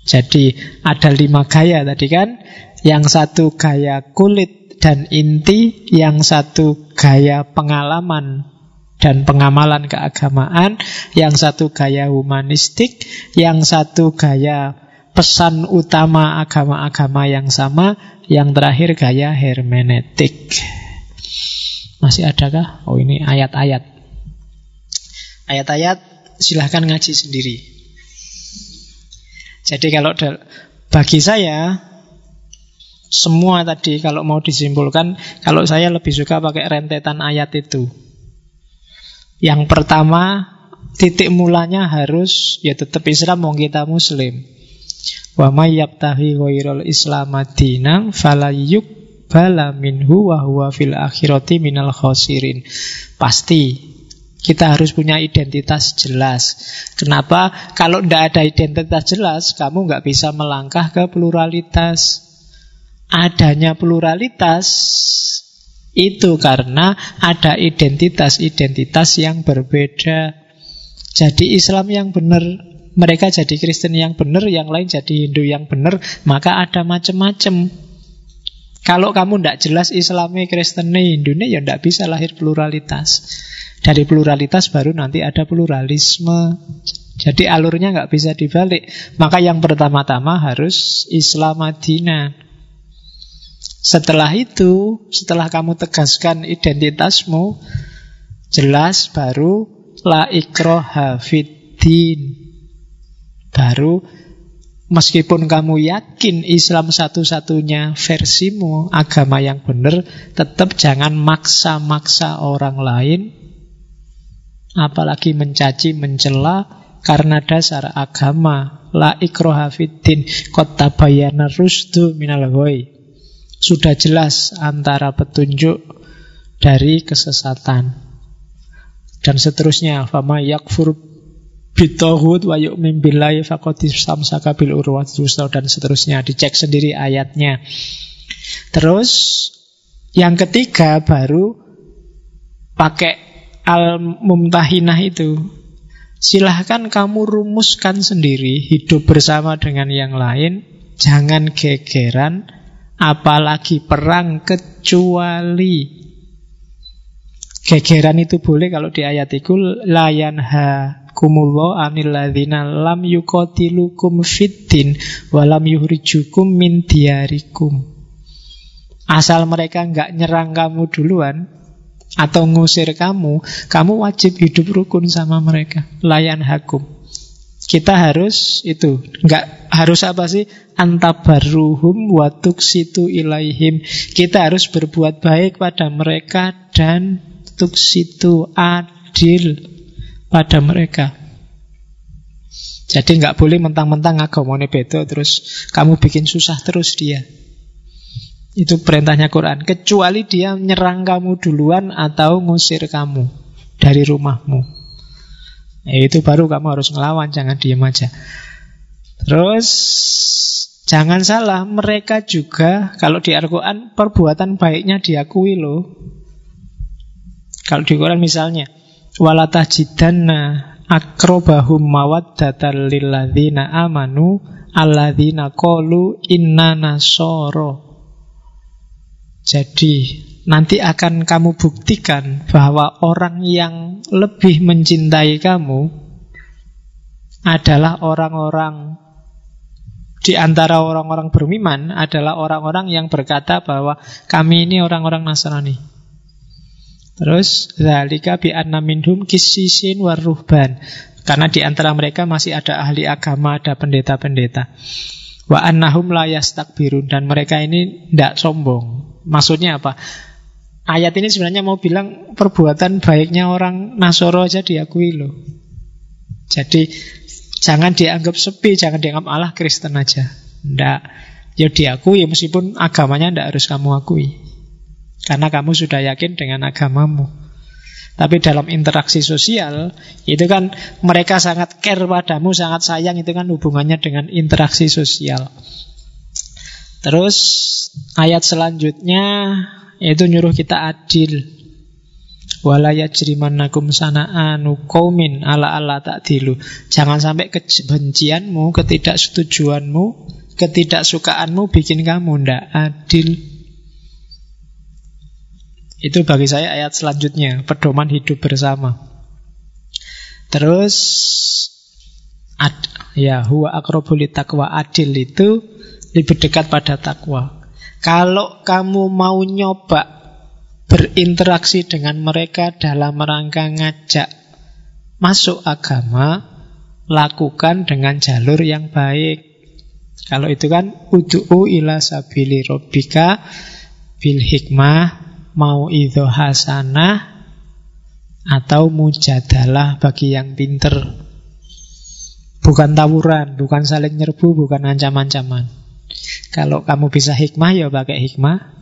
Jadi ada lima gaya tadi kan? Yang satu gaya kulit dan inti, yang satu gaya pengalaman dan pengamalan keagamaan, yang satu gaya humanistik, yang satu gaya pesan utama agama-agama yang sama, yang terakhir gaya hermeneutik. Masih adakah? Oh ini ayat-ayat. Ayat-ayat silahkan ngaji sendiri. Jadi kalau bagi saya semua tadi kalau mau disimpulkan, kalau saya lebih suka pakai rentetan ayat itu. Yang pertama titik mulanya harus ya tetap Islam mau kita muslim. Wa may yabtahi ghairal islam madinang falayuk bala minhu wa huwa fil akhirati minal khosirin. Pasti kita harus punya identitas jelas. Kenapa? Kalau tidak ada identitas jelas, kamu nggak bisa melangkah ke pluralitas. Adanya pluralitas itu karena ada identitas-identitas yang berbeda. Jadi Islam yang benar, mereka jadi Kristen yang benar, yang lain jadi Hindu yang benar, maka ada macam-macam. Kalau kamu tidak jelas Islamnya, Kristennya, Hindunya, ya tidak bisa lahir pluralitas. Dari pluralitas baru nanti ada pluralisme. Jadi alurnya nggak bisa dibalik. Maka yang pertama-tama harus Islam Madinah. Setelah itu, setelah kamu tegaskan identitasmu, jelas baru la ikroha fiddin. Baru meskipun kamu yakin Islam satu-satunya versimu, agama yang benar, tetap jangan maksa-maksa orang lain, apalagi mencaci, mencela, karena dasar agama la ikroha fiddin kota bayana rusdu minal ghoi sudah jelas antara petunjuk dari kesesatan. Dan seterusnya, fama yakfur bitohud wa yu'min billahi faqad istamsaka bil dan seterusnya. Dicek sendiri ayatnya. Terus yang ketiga baru pakai al-mumtahinah itu. Silahkan kamu rumuskan sendiri hidup bersama dengan yang lain. Jangan gegeran, apalagi perang kecuali gegeran itu boleh kalau di ayat itu layan ha kumullah anil ladzina lam yuqatilukum fiddin walam yuhrijukum min diarikum asal mereka nggak nyerang kamu duluan atau ngusir kamu, kamu wajib hidup rukun sama mereka. Layan hakum. Kita harus itu, nggak harus apa sih? Antabaruhum watuk situ ilaihim. Kita harus berbuat baik pada mereka dan tuk situ adil pada mereka. Jadi nggak boleh mentang-mentang agamanya beda terus kamu bikin susah terus dia. Itu perintahnya Quran. Kecuali dia menyerang kamu duluan atau ngusir kamu dari rumahmu. Ya, itu baru kamu harus ngelawan, jangan diem aja. Terus jangan salah, mereka juga kalau di Al-Quran perbuatan baiknya diakui loh. Kalau di Quran misalnya, walatajidanna akrobahum mawaddatan lilladzina amanu alladzina qalu inna nasoro. Jadi nanti akan kamu buktikan bahwa orang yang lebih mencintai kamu adalah orang-orang di antara orang-orang beriman adalah orang-orang yang berkata bahwa kami ini orang-orang Nasrani. Terus zalika bi anna minhum kisisin waruhban. Karena di antara mereka masih ada ahli agama, ada pendeta-pendeta. Wa annahum la yastakbirun dan mereka ini tidak sombong. Maksudnya apa? Ayat ini sebenarnya mau bilang perbuatan baiknya orang Nasoro aja diakui loh. Jadi jangan dianggap sepi, jangan dianggap Allah Kristen aja. Ndak. Ya diakui meskipun agamanya ndak harus kamu akui. Karena kamu sudah yakin dengan agamamu. Tapi dalam interaksi sosial itu kan mereka sangat care padamu, sangat sayang itu kan hubungannya dengan interaksi sosial. Terus ayat selanjutnya yaitu nyuruh kita adil. Walaya jerimannakum sana'anu kaumin ala ala ta'dilu. Jangan sampai kebencianmu, ketidaksetujuanmu, ketidaksukaanmu bikin kamu ndak adil. Itu bagi saya ayat selanjutnya, pedoman hidup bersama. Terus ad, ya huwa akrobuli takwa adil itu lebih dekat pada takwa. Kalau kamu mau nyoba berinteraksi dengan mereka dalam rangka ngajak masuk agama, lakukan dengan jalur yang baik. Kalau itu kan udu'u ila sabili robbika bil hikmah mau idho hasanah atau mujadalah bagi yang pinter. Bukan tawuran, bukan saling nyerbu, bukan ancam-ancaman. Kalau kamu bisa hikmah ya pakai hikmah.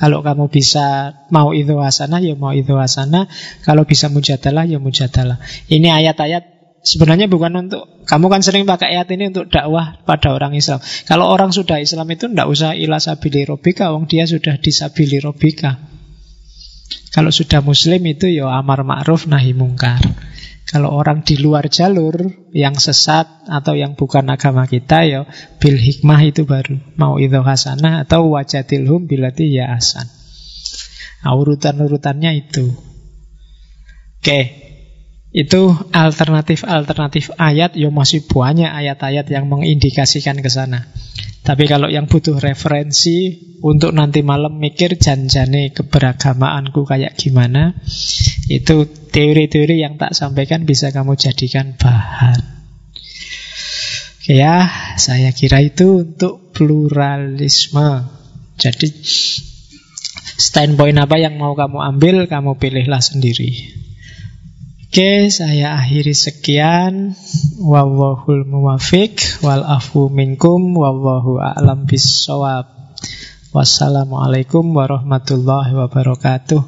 Kalau kamu bisa mau itu wasana ya mau itu wasana. Kalau bisa mujadalah ya mujadalah. Ini ayat-ayat Sebenarnya bukan untuk Kamu kan sering pakai ayat ini untuk dakwah pada orang Islam Kalau orang sudah Islam itu tidak usah ila sabili robika Wong dia sudah disabili robika Kalau sudah muslim itu ya amar ma'ruf nahi mungkar Kalau orang di luar jalur Yang sesat atau yang bukan agama kita ya Bil hikmah itu baru. Mau itu hasanah atau wajadilhum bilati ya asan nah, Urutan-urutannya itu. Oke itu alternatif-alternatif ayat ya masih banyak ayat-ayat yang mengindikasikan ke sana. Tapi kalau yang butuh referensi untuk nanti malam mikir janjane keberagamaanku kayak gimana, itu teori-teori yang tak sampaikan bisa kamu jadikan bahan. Oke ya, saya kira itu untuk pluralisme. Jadi standpoint apa yang mau kamu ambil, kamu pilihlah sendiri. Oke, saya akhiri sekian. Wallahul muwafiq wal afu minkum wallahu a'lam bissawab. Wassalamualaikum warahmatullahi wabarakatuh.